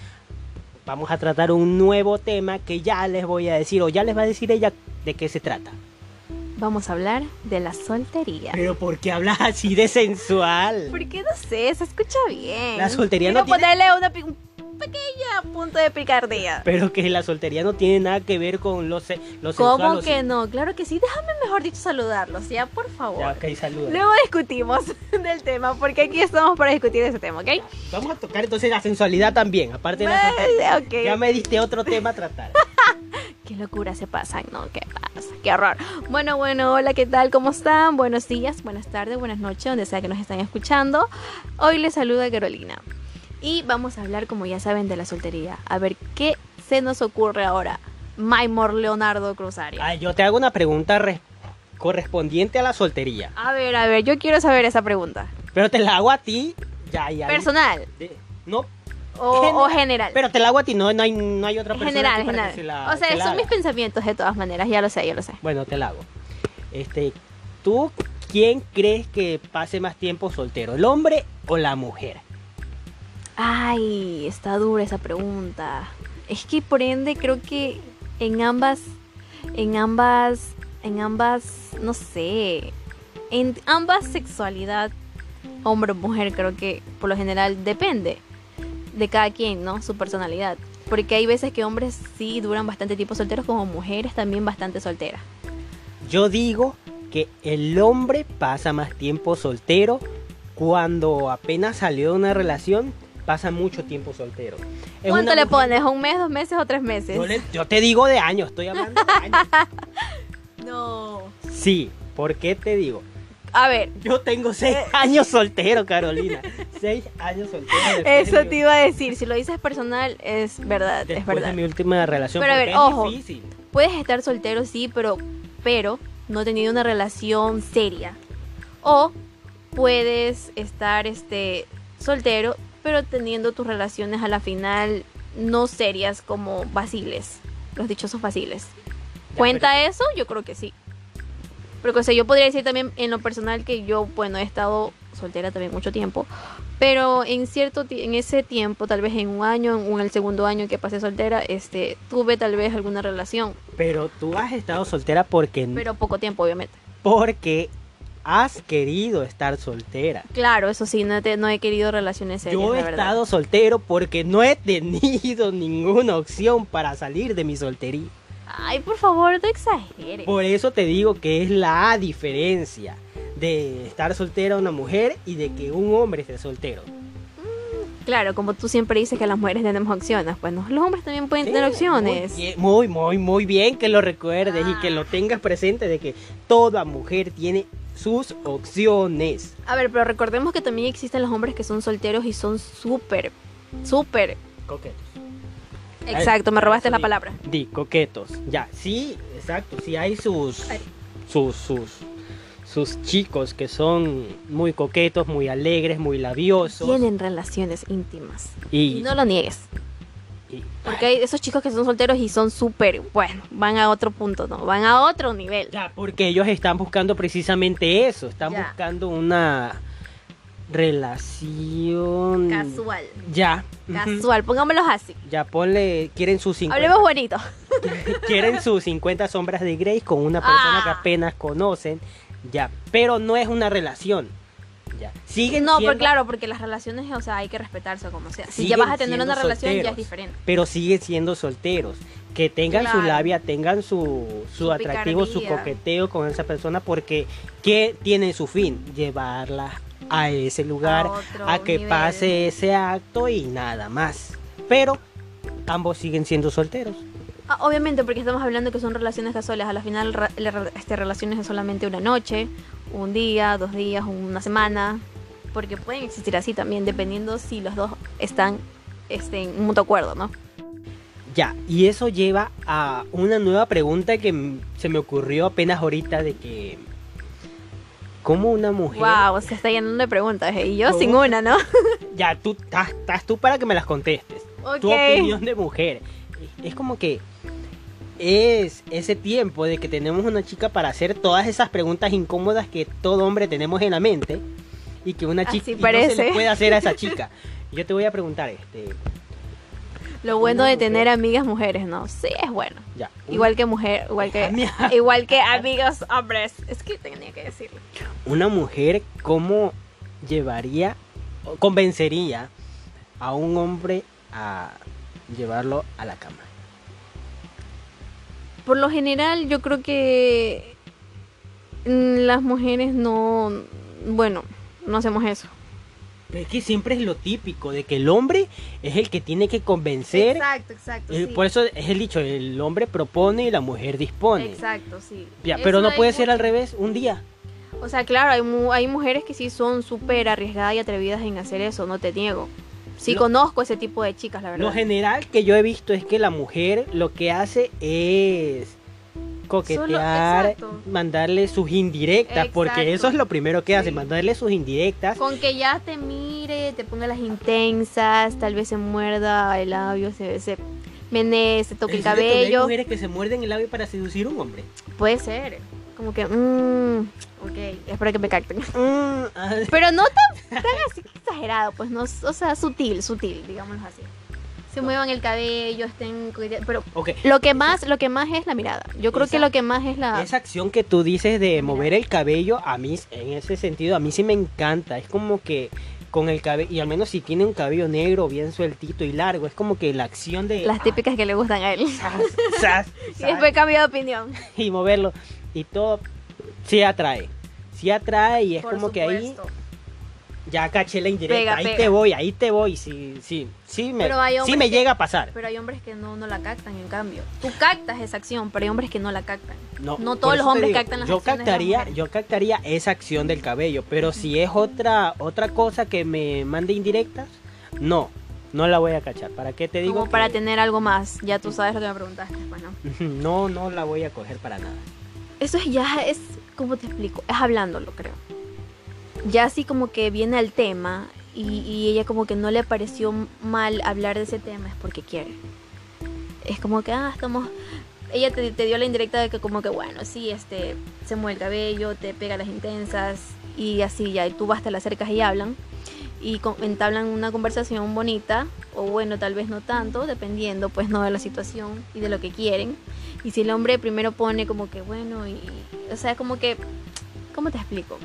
Vamos a tratar un nuevo tema que ya les voy a decir o ya les va a decir ella de qué se trata. Vamos a hablar de la soltería. Pero ¿por qué hablas así de sensual? Porque no sé, se escucha bien. La soltería Quiero no tiene- ponerle una, pi- un pequeño punto de picardía. Pero que la soltería no tiene nada que ver con lo, se- lo sensual. ¿Cómo que no? Claro que sí. Déjame mejor dicho saludarlos, ya, por favor. Ya, ok, saluda. Luego discutimos del tema, porque aquí estamos para discutir ese tema, ¿ok? Vamos a tocar entonces la sensualidad también, aparte de la soltería. Ok. Ya me diste otro tema a tratar. Qué locura se pasan, ¿no? ¿Qué pasa? Qué horror. Bueno, bueno, hola, ¿qué tal? ¿Cómo están? Buenos días, buenas tardes, buenas noches, donde sea que nos están escuchando. Hoy les saluda Carolina. Y vamos a hablar, como ya saben, de la soltería. A ver, ¿qué se nos ocurre ahora? Maimor Leonardo Cruzaria. Ay, yo te hago una pregunta res- correspondiente a la soltería. A ver, a ver, yo quiero saber esa pregunta. Pero te la hago a ti. Ya, ya. ¿Personal de- No, o, General. o general? pero te la hago a ti, no, no, hay, no hay otra persona. general, aquí para general. que se la- o sea, la son haga. mis pensamientos de todas maneras, ya lo sé, ya lo sé. Bueno, te la hago. Este, ¿tú quién crees que pase más tiempo soltero, el hombre o la mujer? Ay, está dura esa pregunta. Es que por ende creo que en ambas, en ambas, en ambas, no sé, en ambas sexualidad, hombre o mujer, creo que por lo general depende de cada quien, ¿no? Su personalidad. Porque hay veces que hombres sí duran bastante tiempo solteros, como mujeres también bastante solteras. Yo digo que el hombre pasa más tiempo soltero cuando apenas salió de una relación, pasa mucho tiempo soltero. Es ¿Cuánto le mujer- pones? ¿Un mes, dos meses o tres meses? Yo, le- yo te digo de años, estoy hablando de años. No. Sí, ¿por qué te digo? A ver, Yo tengo seis Eh. años soltero, Carolina. Seis años soltero. eso mi- te iba a decir. Si lo dices personal, es verdad, es verdad. de mi última relación. Pero a ver, ojo. difícil. Puedes estar soltero, sí, pero, pero no tenido una relación seria. O puedes estar este, soltero, pero teniendo tus relaciones a la final no serias como vaciles. Los dichosos vaciles. ¿Cuenta eso? Yo creo que sí. Porque o sea, yo podría decir también en lo personal que yo, bueno, he estado soltera también mucho tiempo. Pero en cierto en ese tiempo, tal vez en un año, en el segundo año que pasé soltera, este, tuve tal vez alguna relación, Pero tú has estado soltera porque, pero poco tiempo, obviamente. porque has querido estar soltera. Claro, eso sí, no he, te- no he querido relaciones serias, Yo he la estado soltero porque no he tenido ninguna opción para salir de mi soltería. Ay, por favor, no exageres. Por eso te digo que es la diferencia de estar soltera una mujer y de que un hombre esté soltero. Claro, como tú siempre dices que las mujeres tenemos opciones, pues no, los hombres también pueden tener opciones. Muy, muy, muy, bien que lo recuerdes y que Ah. lo tengas presente de que toda mujer tiene sus opciones. A ver, pero recordemos que también existen los hombres que son solteros y son súper, súper. Coquetos. Exacto, me robaste la palabra. Di, coquetos. Ya, sí, exacto. Sí hay sus, sus, sus, sus chicos que son muy coquetos, muy alegres, muy labiosos. Tienen relaciones íntimas. Y Y, no lo niegues. y- Porque hay esos chicos que son solteros y son súper, bueno, van a otro punto, ¿no? Van a otro nivel. ya, porque ellos están buscando precisamente eso. Están Ya. buscando una relación Casual. Ya. Casual, pongámoslos así. Ya ponle, quieren sus 50, Hablemos bonito. quieren sus 50 sombras de Grey con una persona que Ah. apenas conocen, ya, pero no es una relación. Ya. Siguen No, siendo, pero claro, porque las relaciones, o sea, hay que respetarse como sea. Si ya vas a tener una relación, ya es diferente. pero siguen siendo solteros. Que tengan su labia, tengan su, su Su atractivo, su coqueteo con esa persona, porque ¿qué tiene su fin? Llevarla a ese lugar, A que nivel. pase ese acto y nada más. Pero ambos siguen siendo solteros. Ah, obviamente, porque estamos hablando que son relaciones casuales. A la final, re- este, relaciones es solamente una noche, un día, dos días, una semana. Porque pueden existir así también, dependiendo si los dos están este, en mutuo acuerdo, ¿no? Ya, y eso lleva a una nueva pregunta que se me ocurrió apenas ahorita de que... ¿Cómo una mujer... Wow, se está llenando de preguntas. ¿eh? Y yo ¿Cómo? sin una, ¿no? Ya, tú estás estás tú para que me las contestes. Tu Ok. opinión de mujer. Es como que es ese tiempo de que tenemos una chica para hacer todas esas preguntas incómodas que todo hombre tenemos en la mente y que una chica no se le puede hacer a esa chica. Yo te voy a preguntar este, Lo bueno de tener amigas mujeres, ¿no? Sí, es bueno. ya. Igual que mujer, igual que, igual que amigos hombres. Es que tenía que decirlo. una mujer cómo llevaría o convencería a un hombre a llevarlo a la cama. Por lo general, yo creo que mm, las mujeres no, bueno, no hacemos eso. Pero es que siempre es lo típico de que el hombre es el que tiene que convencer. Exacto, exacto. Eh, sí. Por eso es el dicho, el hombre propone y la mujer dispone. Exacto, sí. Ya, pero no puede ser al revés un día. O sea, claro, hay, mu- hay mujeres que sí son súper arriesgadas y atrevidas en hacer eso, no te niego. Sí Lo- conozco ese tipo de chicas, la verdad. Lo general que yo he visto es que la mujer lo que hace es coquetear, exacto. mandarle sus indirectas, porque eso es lo primero que hace, Sí. mandarle sus indirectas. Con que ya te mire, te ponga las intensas, tal vez se muerda el labio, se, se menee, se toque el ¿En serio todavía Hay cabello. mujeres que se muerden el labio para seducir a un hombre. Puede ser. Como que, mmm, ok, espero que me capten. Mm, ah, Pero no tan, tan así exagerado, pues no, o sea, sutil, sutil, digámoslo así. Se muevan el cabello, estén, pero lo que más, lo que más es la mirada. Yo creo que lo que más es la, Esa acción que tú dices de mover el cabello, a mí, en ese sentido, a mí sí me encanta. Es como que con el cabello, y al menos si tiene un cabello negro, bien sueltito y largo, es como que la acción de... las típicas que le gustan a él. zas, zas, Y después cambia de opinión. y moverlo y todo sí atrae. Sí atrae y es Por como que ahí. Ya caché la indirecta. Pega, ahí pega. te voy, ahí te voy. Sí, sí, sí me, sí me que- llega a pasar. Pero hay hombres que no, no la captan, en cambio. Tú captas esa acción, pero hay hombres que no la captan. No, no todos los hombres digo, captan las yo acciones de las captaría, yo captaría esa acción del cabello, pero si es otra otra cosa que me mande indirectas, no, no la voy a cachar. ¿Para qué te digo? Como para tener algo más. Ya tú sabes lo que me preguntaste, pues, ¿no? No, la voy a coger para nada. Eso es ya es, ¿cómo te explico? Es hablándolo, creo. Ya así como que viene al tema y, y ella como que no le pareció mal hablar de ese tema, es porque quiere. Es como que, ah, estamos... Ella te, te dio la indirecta de que como que, bueno, sí, este, se mueve el cabello, te pega las intensas y así ya, y tú vas, te la acercas y hablan. y entablan una conversación bonita o bueno tal vez no tanto dependiendo pues no de la situación y de lo que quieren y si el hombre primero pone como que bueno y o sea como que cómo te explico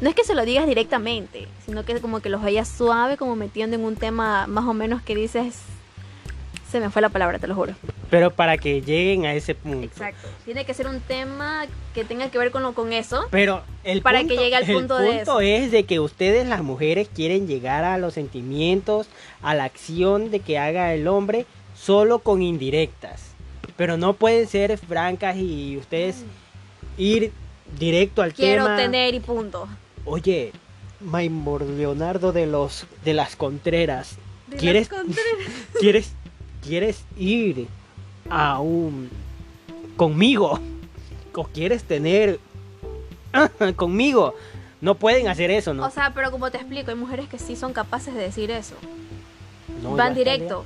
no es que se lo digas directamente sino que como que los vayas suave como metiendo en un tema más o menos que dices se me fue la palabra te lo juro Pero para que lleguen a ese punto. exacto tiene que ser un tema que tenga que ver con lo con eso Pero el Para punto, que llegue al el punto de eso. es de que ustedes las mujeres quieren llegar a los sentimientos, a la acción de que haga el hombre solo con indirectas. Pero no pueden ser francas y ustedes ir directo al quiero tema. tener y punto Oye, Maimor Leonardo de los de las Contreras, De ¿Quieres- las Contreras. ¿quieres quieres ir a un conmigo? ¿O quieres tener conmigo? No pueden hacer eso, ¿no? O sea, pero como te explico, hay mujeres que sí son capaces de decir eso. No, van directo.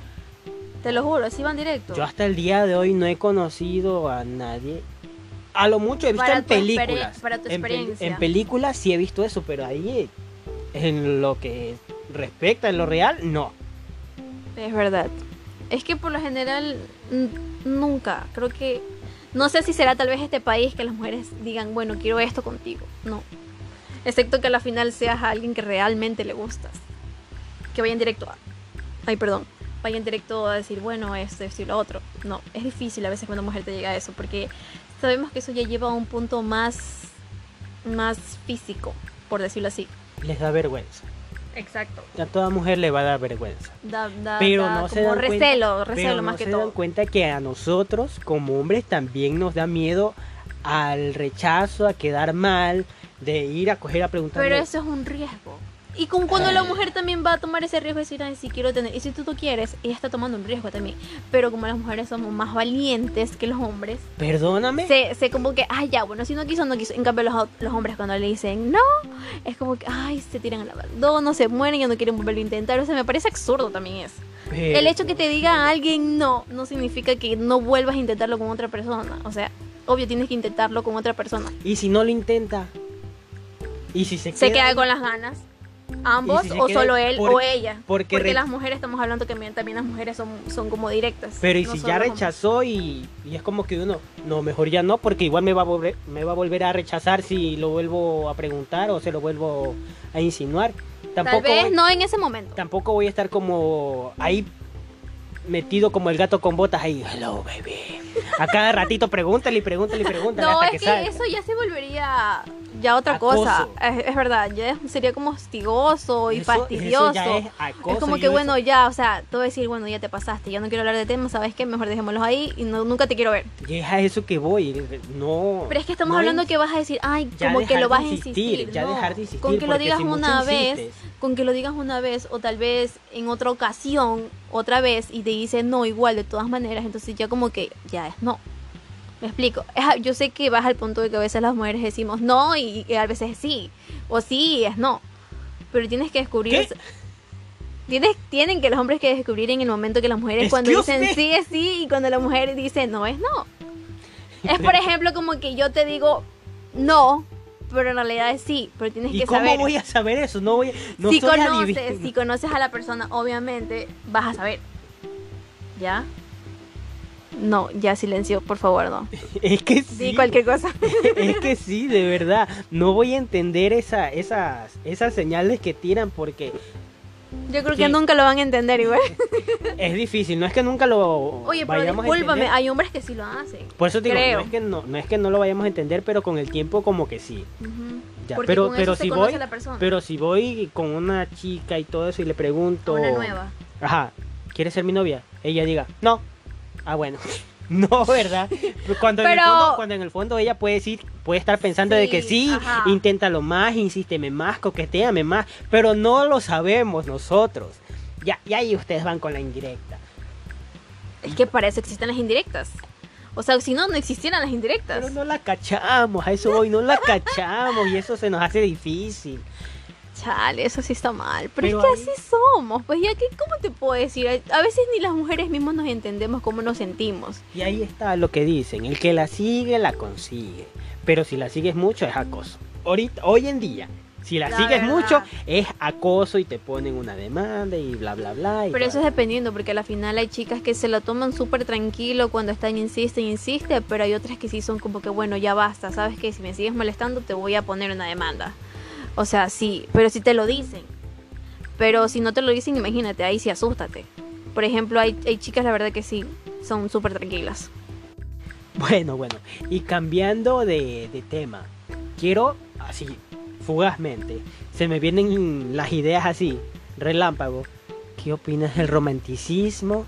Te lo juro, sí van directo. yo hasta el día de hoy no he conocido a nadie. A lo mucho he visto Para en películas. para tu En experiencia. En, películas sí he visto eso, pero ahí en lo que respecta en lo real, no. Es verdad. Es que por lo general nunca, creo que no sé si será tal vez este país que las mujeres digan, bueno, quiero esto contigo. No. Excepto que a la final seas a alguien que realmente le gustas. Que vayan directo a Ay, perdón. Vayan directo a decir, bueno, esto, esto y lo otro. No, es difícil a veces cuando una mujer te llega a eso porque sabemos que eso ya lleva a un punto más más físico, por decirlo así. Les da vergüenza. Exacto. A toda mujer le va a dar vergüenza. Da, da, Pero da no se cuenta- recelo Pero más no que se todo. dan cuenta que a nosotros como hombres también nos da miedo al rechazo, a quedar mal, de ir a coger a preguntar. Pero eso es un riesgo. Y cuando la mujer también va a tomar ese riesgo de decir, ay, si quiero tener. Y si tú, tú quieres, ella está tomando un riesgo también. Pero como las mujeres somos más valientes que los hombres, Perdóname. se, se como que, ay, ya, bueno, si no quiso, no quiso. En cambio, los, los hombres cuando le dicen no, es como que, ay, se tiran al abandono, se mueren y no quieren volverlo a intentar. O sea, me parece absurdo también eso. El hecho que te diga a alguien no, no significa que no vuelvas a intentarlo con otra persona. O sea, obvio, tienes que intentarlo con otra persona. Y si no lo intenta. Y si se queda. se queda con las ganas. Ambos, o solo él por- o ella. porque las mujeres, estamos hablando que también, las mujeres son, son como directas. Pero y no si ya rechazó y, y es como que uno, no, mejor ya no, porque igual me va a volver, me va a volver a rechazar si lo vuelvo a preguntar o se lo vuelvo a insinuar. Tampoco Tal vez voy- no en ese momento. tampoco voy a estar como ahí metido como el gato con botas ahí, hello baby. A cada ratito pregúntale y pregúntale y pregúntale No, hasta es que, eso ya se volvería ya otra Acoso. cosa. Es, es verdad, ya sería como hostigoso y Eso- eso fastidioso. ya es acoso, como yo que eso- bueno, ya, o sea, a decir, bueno, ya te pasaste, ya no quiero hablar de temas, ¿sabes qué? Mejor dejémoslos ahí y no, nunca te quiero ver. Y es a eso que voy, no. Pero es que estamos no hablando es- que vas a decir, ay, como que lo vas a insistir, ya no. dejar de insistir, Con que lo digas si una vez, insistes- con que lo digas una vez o tal vez en otra ocasión, otra vez y te dice no igual de todas maneras, entonces ya como que ya es no. Me explico. Yo sé que vas al punto de que a veces las mujeres decimos no y, y a veces sí. O sí y es no. Pero tienes que descubrir... Tienes, tienen que los hombres que descubrir en el momento que las mujeres cuando dicen me. sí es sí y cuando la mujer dice no es no. Es por ejemplo como que yo te digo no, pero en realidad es sí, pero tienes ¿Y que cómo saber. voy a saber eso? No voy a, no si conoces, adivino. si conoces a la persona, obviamente vas a saber. ¿Ya? No, ya silencio, por favor, no. Es que Di sí. cualquier cosa. Es que sí, de verdad. No voy a entender esa, esas, esas señales que tiran porque Yo creo Sí. que nunca lo van a entender igual. es difícil. No es que nunca lo Oye, pero vayamos discúlpame, hay hombres que sí lo hacen. Por eso te digo, no es, que no, no es que no lo vayamos a entender, pero con el tiempo como que sí. Ya, pero pero si voy, pero si voy con una chica y todo eso y le pregunto, Una nueva. ajá, ¿quieres ser mi novia? Ella diga, no. Ah, bueno. No, ¿verdad? Cuando, en el fondo, cuando en el fondo ella puede decir, puede estar pensando de que Sí, ajá. inténtalo más, insísteme más, coqueteame más, pero no lo sabemos nosotros. Ya, y ahí ustedes van con la indirecta. Es que para eso existen las indirectas. O sea, si no, no existieran las indirectas. Pero no la cachamos, a eso voy, no la cachamos y eso se nos hace difícil. Chale, eso sí está mal. Pero, Pero es que ahí- así somos. Pues ya que, ¿cómo te puedo decir? A veces ni las mujeres mismas nos entendemos cómo nos sentimos. Y ahí está lo que dicen, el que la sigue, la consigue. Pero si la sigues mucho es acoso. Ahorita, hoy en día, Si la, La sigues verdad. mucho, es acoso y te ponen una demanda y bla, bla, bla. y Pero eso es dependiendo, porque a la final hay chicas que se lo toman súper tranquilo cuando están insiste insiste, pero hay otras que sí son como que, bueno, ya basta, sabes que si me sigues molestando te voy a poner una demanda. O sea, sí, pero si te lo dicen. Pero si no te lo dicen, imagínate, ahí sí asústate. Por ejemplo, hay, hay chicas, la verdad que sí, son súper tranquilas. Bueno, bueno. Y cambiando de, de tema, quiero así, fugazmente, se me vienen las ideas así, relámpago. ¿Qué opinas del romanticismo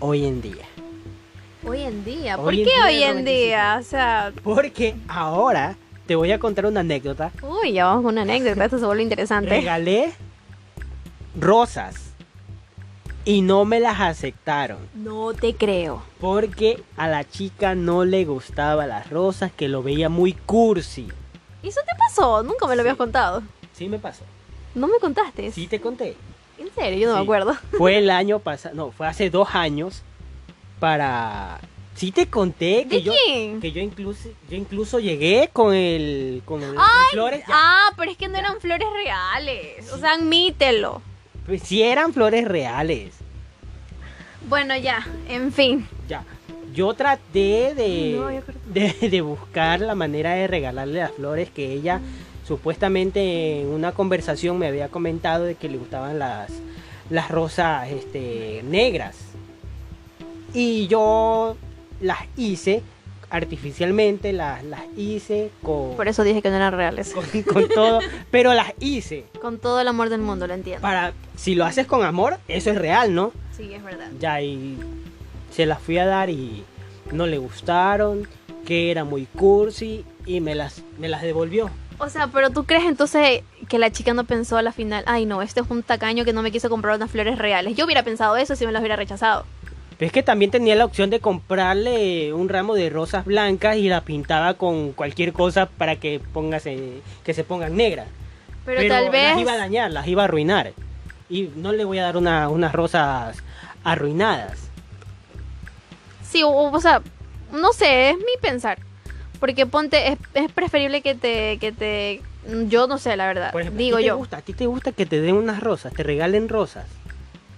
hoy en día? Hoy en día, ¿por Hoy en qué día hoy en día? O sea, Porque ahora te voy a contar una anécdota. uy, ya vamos con una anécdota, esto se vuelve interesante. Regalé rosas y no me las aceptaron. No te creo. Porque a la chica no le gustaban las rosas, que lo veía muy cursi. ¿Eso te pasó? Nunca me lo habías contado. Sí me pasó. No me contaste. Sí te conté. En serio, yo no Sí. me acuerdo. Fue el año pasado, no, fue hace dos años para... Sí te conté que ¿De yo... quién? Que yo incluso, yo incluso llegué con el... Con el Ay, flores. ya. Ah, pero es que no eran flores reales. O sea, admítelo. Pues sí eran flores reales. Bueno, ya, en fin. Ya. Yo traté de, No, yo creo- de, de buscar la manera de regalarle las flores que ella supuestamente en una conversación me había comentado de que le gustaban las, las rosas este, negras. Y yo las hice artificialmente, las, las hice con, Por eso dije que no eran reales. con, con todo, pero las hice. Con todo el amor del mundo, lo entiendo. Para, si lo haces con amor, eso es real, ¿no? Sí, es verdad. Ya, y se las fui a dar y no le gustaron, que era muy cursi y me las, me las devolvió. O sea, pero tú crees entonces que la chica no pensó a la final, ay no, este es un tacaño que no me quiso comprar unas flores reales. Yo hubiera pensado eso si me las hubiera rechazado. Pero es que también tenía la opción de comprarle un ramo de rosas blancas y la pintaba con cualquier cosa para que, póngase, que se pongan negras. Pero, tal vez... las iba a dañar, las iba a arruinar. Y no le voy a dar una- unas rosas arruinadas. Sí, o, o sea, no sé, es mi pensar. Porque ponte, es, es preferible que te, que te... Yo no sé, la verdad. Por ejemplo, Digo ¿a ti te yo. Gusta, ¿A ti te gusta que te den unas rosas, te regalen rosas?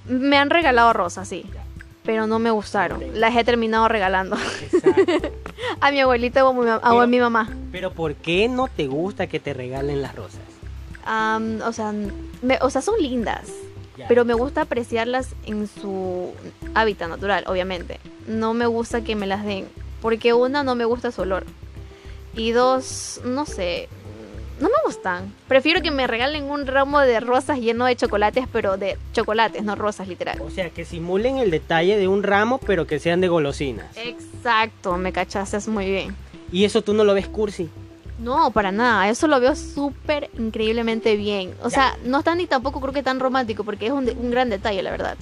Me han regalado rosas, sí. Pero no me gustaron. Las he terminado regalando. Exacto. A mi abuelita o a mi, ma- o a Pero- mi mamá. Pero ¿por qué no te gusta que te regalen las rosas? Am, o, sea, me- o sea, son lindas. Ya. Pero me gusta apreciarlas en su hábitat natural, obviamente. No me gusta que me las den. Porque una, no me gusta su olor. Y dos, no sé. No me gustan. Prefiero que me regalen un ramo de rosas lleno de chocolates, pero de chocolates, no rosas, literal. O sea, que simulen el detalle de un ramo, pero que sean de golosinas. Exacto, me cachaste muy bien. Y eso tú no lo ves cursi. No, para nada. Eso lo veo súper increíblemente bien. O Ya. sea, no está ni tampoco creo que tan romántico, porque es un, de- un gran detalle, la verdad.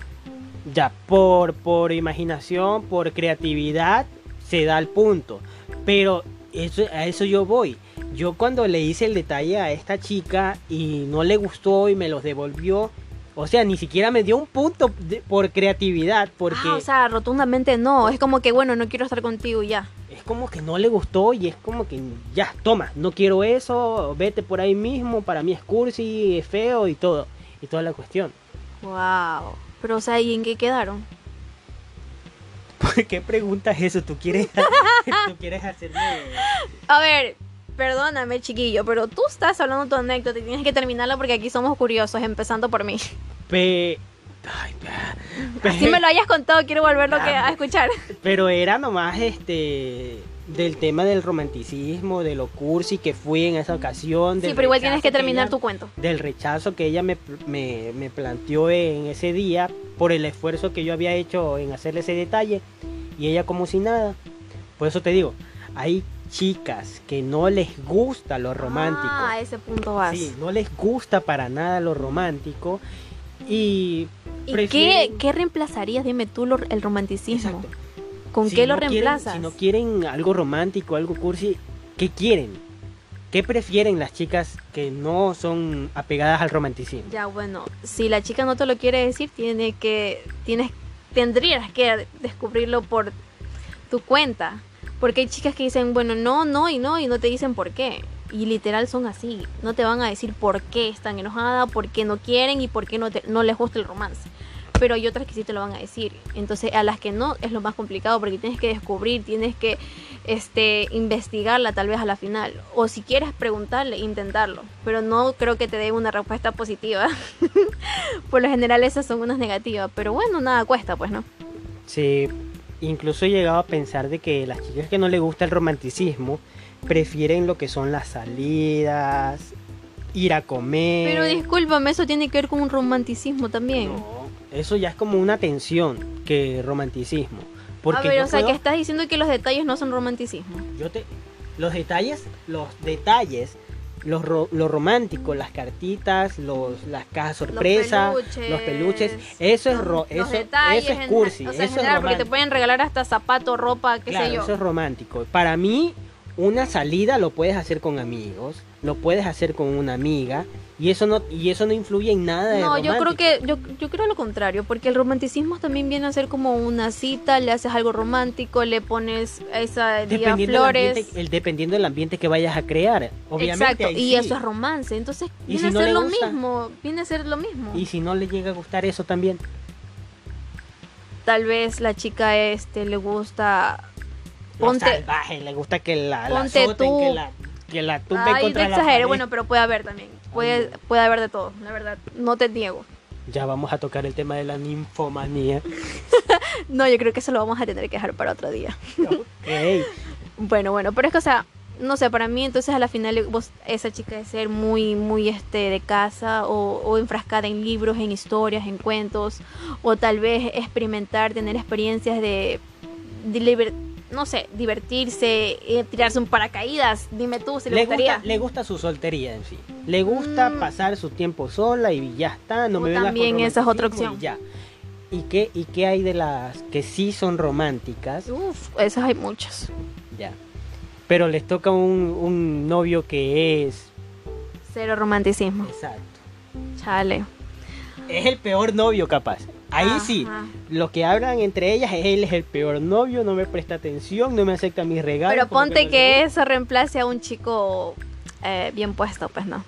Ya, por, por imaginación, por creatividad, se da el punto. Pero eso, a eso yo voy. Yo cuando le hice el detalle a esta chica y no le gustó y me los devolvió, o sea, ni siquiera me dio un punto de- por creatividad, porque Ah, o sea, rotundamente no. Es como que, bueno, no quiero estar contigo y ya. es como que no le gustó y es como que ya, toma, no quiero eso, vete por ahí mismo, para mí es cursi, es feo y todo, y toda la cuestión. Wow. Pero, o sea, ¿y en qué quedaron? ¿Por qué preguntas eso? ¿Tú quieres, ¿tú quieres hacerme...? A ver, perdóname, chiquillo, pero tú estás hablando tu anécdota y tienes que terminarla porque aquí somos curiosos, empezando por mí. Pe... Ay, pe- Si me lo hayas contado, quiero volverlo que- a escuchar. Pero era nomás este del tema del romanticismo, de lo cursi que fui en esa ocasión. Sí, pero igual tienes que terminar ella- tu cuento. Del rechazo que ella me, me, me planteó en ese día por el esfuerzo que yo había hecho en hacerle ese detalle y ella como si nada. Por eso te digo, hay chicas que no les gusta lo romántico. Ah, a ese punto vas. Sí, no les gusta para nada lo romántico y ¿Y prefieren- qué, qué reemplazarías? Dime tú lo- el romanticismo. Exacto. ¿Con Si qué lo no quieren- reemplazas? si no quieren algo romántico, algo cursi, ¿qué quieren? ¿Qué prefieren las chicas que no son apegadas al romanticismo? Ya, bueno, si la chica no te lo quiere decir, tiene que, tienes, tendrías que descubrirlo por tu cuenta. Porque hay chicas que dicen, bueno, no, no y no, y no te dicen por qué. Y literal son así. No te van a decir por qué están enojadas, por qué no quieren y por qué no, te- no les gusta el romance. Pero hay otras que sí te lo van a decir. Entonces, a las que no es lo más complicado porque tienes que descubrir, tienes que este, investigarla tal vez a la final. O si quieres preguntarle, intentarlo. Pero no creo que te dé una respuesta positiva. Por lo general esas son unas negativas. Pero bueno, nada cuesta, pues, ¿no? Sí, incluso he llegado a pensar de que las chicas que no les gusta el romanticismo prefieren lo que son las salidas, ir a comer. Pero discúlpame, eso tiene que ver con un romanticismo también. No, eso ya es como una tensión que romanticismo. Porque a ver, o sea, puedo- que estás diciendo que los detalles no son romanticismo. yo te los detalles, los detalles, los ro- lo romántico, las cartitas, los las cajas sorpresa, los peluches, eso es ro- eso, detalles eso es en- cursi, o sea, en es porque te pueden regalar hasta zapato, ropa, qué Claro, sé yo. eso es romántico. Para mí, una salida lo puedes hacer con amigos, lo puedes hacer con una amiga, y eso no, y eso no influye en nada de No, yo creo que yo, yo creo lo contrario, porque el romanticismo también viene a ser como una cita, le haces algo romántico, le pones esa día flores. del ambiente, el, dependiendo del ambiente que vayas a crear. Obviamente, Exacto, y sí. eso es romance. Entonces ¿Y viene si a ser lo gusta? mismo, viene a ser lo mismo. Y si no le llega a gustar eso también. Tal vez la chica este le gusta Ponte- salvaje, le gusta que la, la azoten, tú. que la, que la tumben Ay, te contra la exageré, pared. bueno, pero puede haber también. Puede, puede haber de todo, la verdad. No te niego. Ya vamos a tocar el tema de la ninfomanía. No, yo creo que eso lo vamos a tener que dejar para otro día. Bueno, bueno, pero es que, o sea, no sé, para mí entonces a la final vos, esa chica de ser muy, muy este de casa o, o enfrascada en libros, en historias, en cuentos, o tal vez experimentar, tener experiencias de, de liber- no sé, divertirse, eh, tirarse un paracaídas, dime tú si le, le, gustaría. gusta, le gusta su soltería en sí. Le gusta Mm. pasar su tiempo sola y ya está. No O me también esa es otra romanticismo y opción. ya. ¿Y qué, ¿Y qué hay de las que sí son románticas? Uf, esas hay muchas. Ya. Pero les toca un, un novio que es. Cero romanticismo. Exacto. Chale. Es el peor novio, capaz. Ahí sí. Lo que hablan entre ellas es él es el peor novio, no me presta atención, no me acepta mis regalos. Pero ponte que, eso reemplace a un chico eh, bien puesto, pues no.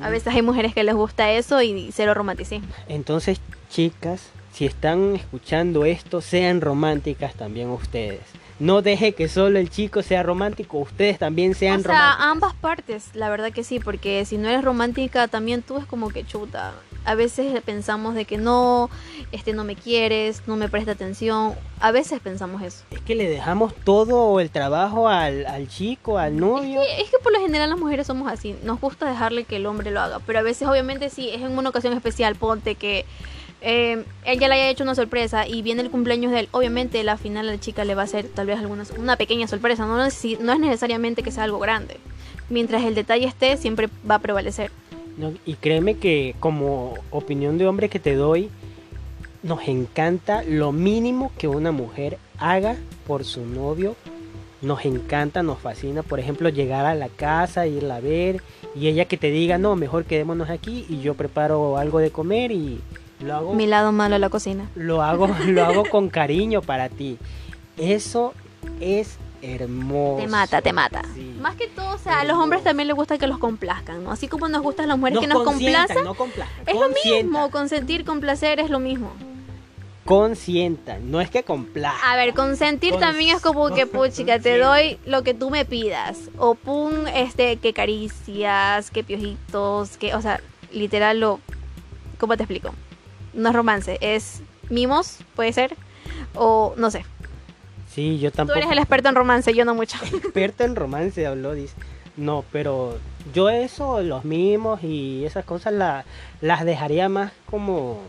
A veces hay mujeres que les gusta eso y cero romanticismo. Entonces, chicas, si están escuchando esto, sean románticas también ustedes. No deje que solo el chico sea romántico, ustedes también sean o sea, románticas. ambas partes, la verdad que sí, porque si no eres romántica también tú es como que chuta. A veces pensamos de que no, este no me quieres, no me presta atención. A veces pensamos eso. Es que le dejamos todo el trabajo al, al chico, al novio. Y es que por lo general las mujeres somos así, nos gusta dejarle que el hombre lo haga, pero a veces obviamente sí, es en una ocasión especial, ponte que eh, ella le haya hecho una sorpresa y viene el cumpleaños de él, obviamente la final la chica le va a hacer tal vez alguna, una pequeña sorpresa, no, no es necesariamente que sea algo grande. Mientras el detalle esté, siempre va a prevalecer. No, y créeme que como opinión de hombre que te doy, nos encanta lo mínimo que una mujer haga por su novio. Nos encanta, nos fascina, por ejemplo, llegar a la casa, irla a ver y ella que te diga, no, mejor quedémonos aquí y yo preparo algo de comer y lo hago, Mi lado malo la cocina. lo hago, lo hago con cariño para ti. Eso es hermoso. Te mata, te mata. Sí. Más que todo, o sea, a los hombres también les gusta que los complazcan, ¿no? Así como nos gustan las mujeres que nos complazcan. no complazcan, Es lo mismo, consentir, complacer es lo mismo. consientan, no es que complazcan. A ver, consentir Cons- también es como que, puchica, te doy lo que tú me pidas. O pum, este, que caricias, que piojitos, que, o sea, literal lo... ¿Cómo te explico? No es romance, es mimos, puede ser. O, no sé. Sí, yo Tú tampoco. eres el experto en romance, yo no mucho. experto en romance, habló, dice. No, pero yo eso, los mimos y esas cosas la- las dejaría más como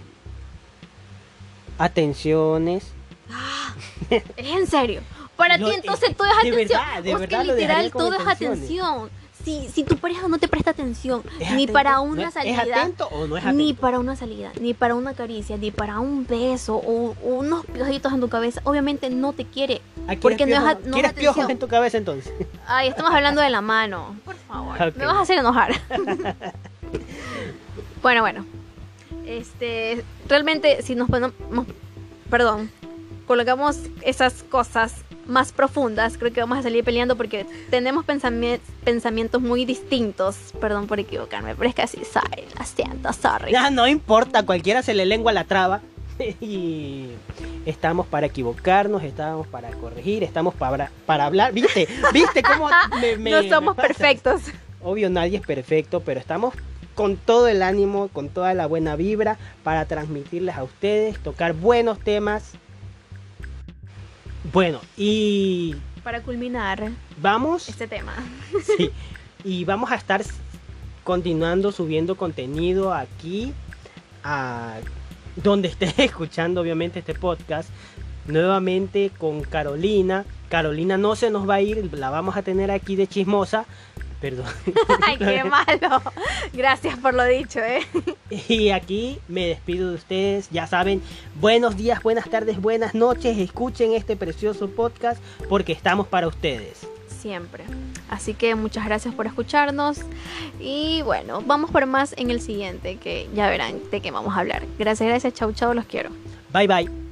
atenciones. Es en serio. Para ti entonces es- todo es de atención. verdad, de O es que verdad lo dejaría literal todo es atención. Si, si tu pareja no te presta atención, ¿Es ni atento? para ¿No una es- salida, ¿Es atento o no es atento? ni para una salida, ni para una caricia, ni para un beso o, o unos piojitos en tu cabeza, obviamente no te quiere. ¿Ah, ¿quieres porque no es no es ¿Quieres piojos en tu cabeza entonces? Ay, estamos hablando de la mano. Por favor, Ok. me vas a hacer enojar. bueno, bueno. Este, realmente si nos ponemos, perdón, colocamos esas cosas más profundas, creo que vamos a salir peleando porque tenemos pensami- pensamientos muy distintos. Perdón por equivocarme, pero es que así soy. Lo siento, sorry. Ya no importa, cualquiera se le lengua la traba. Y estamos para equivocarnos, estamos para corregir, estamos para, para hablar. ¿Viste? ¿Viste cómo me, me- no me somos pasa? perfectos. Obvio, nadie es perfecto, pero estamos con todo el ánimo, con toda la buena vibra para transmitirles a ustedes, tocar buenos temas. Bueno, y Para culminar vamos, este tema. sí, y vamos a estar continuando subiendo contenido aquí a donde esté escuchando obviamente este podcast nuevamente con Carolina. Carolina no se nos va a ir, la vamos a tener aquí de chismosa. Perdón. Ay, qué malo. Gracias por lo dicho, ¿eh? Y aquí me despido de ustedes. Ya saben, buenos días, buenas tardes, buenas noches. Escuchen este precioso podcast porque estamos para ustedes. Siempre. Así que muchas gracias por escucharnos. Y bueno, vamos por más en el siguiente, que ya verán de qué vamos a hablar. Gracias, gracias. Chau, chau, los quiero. Bye bye.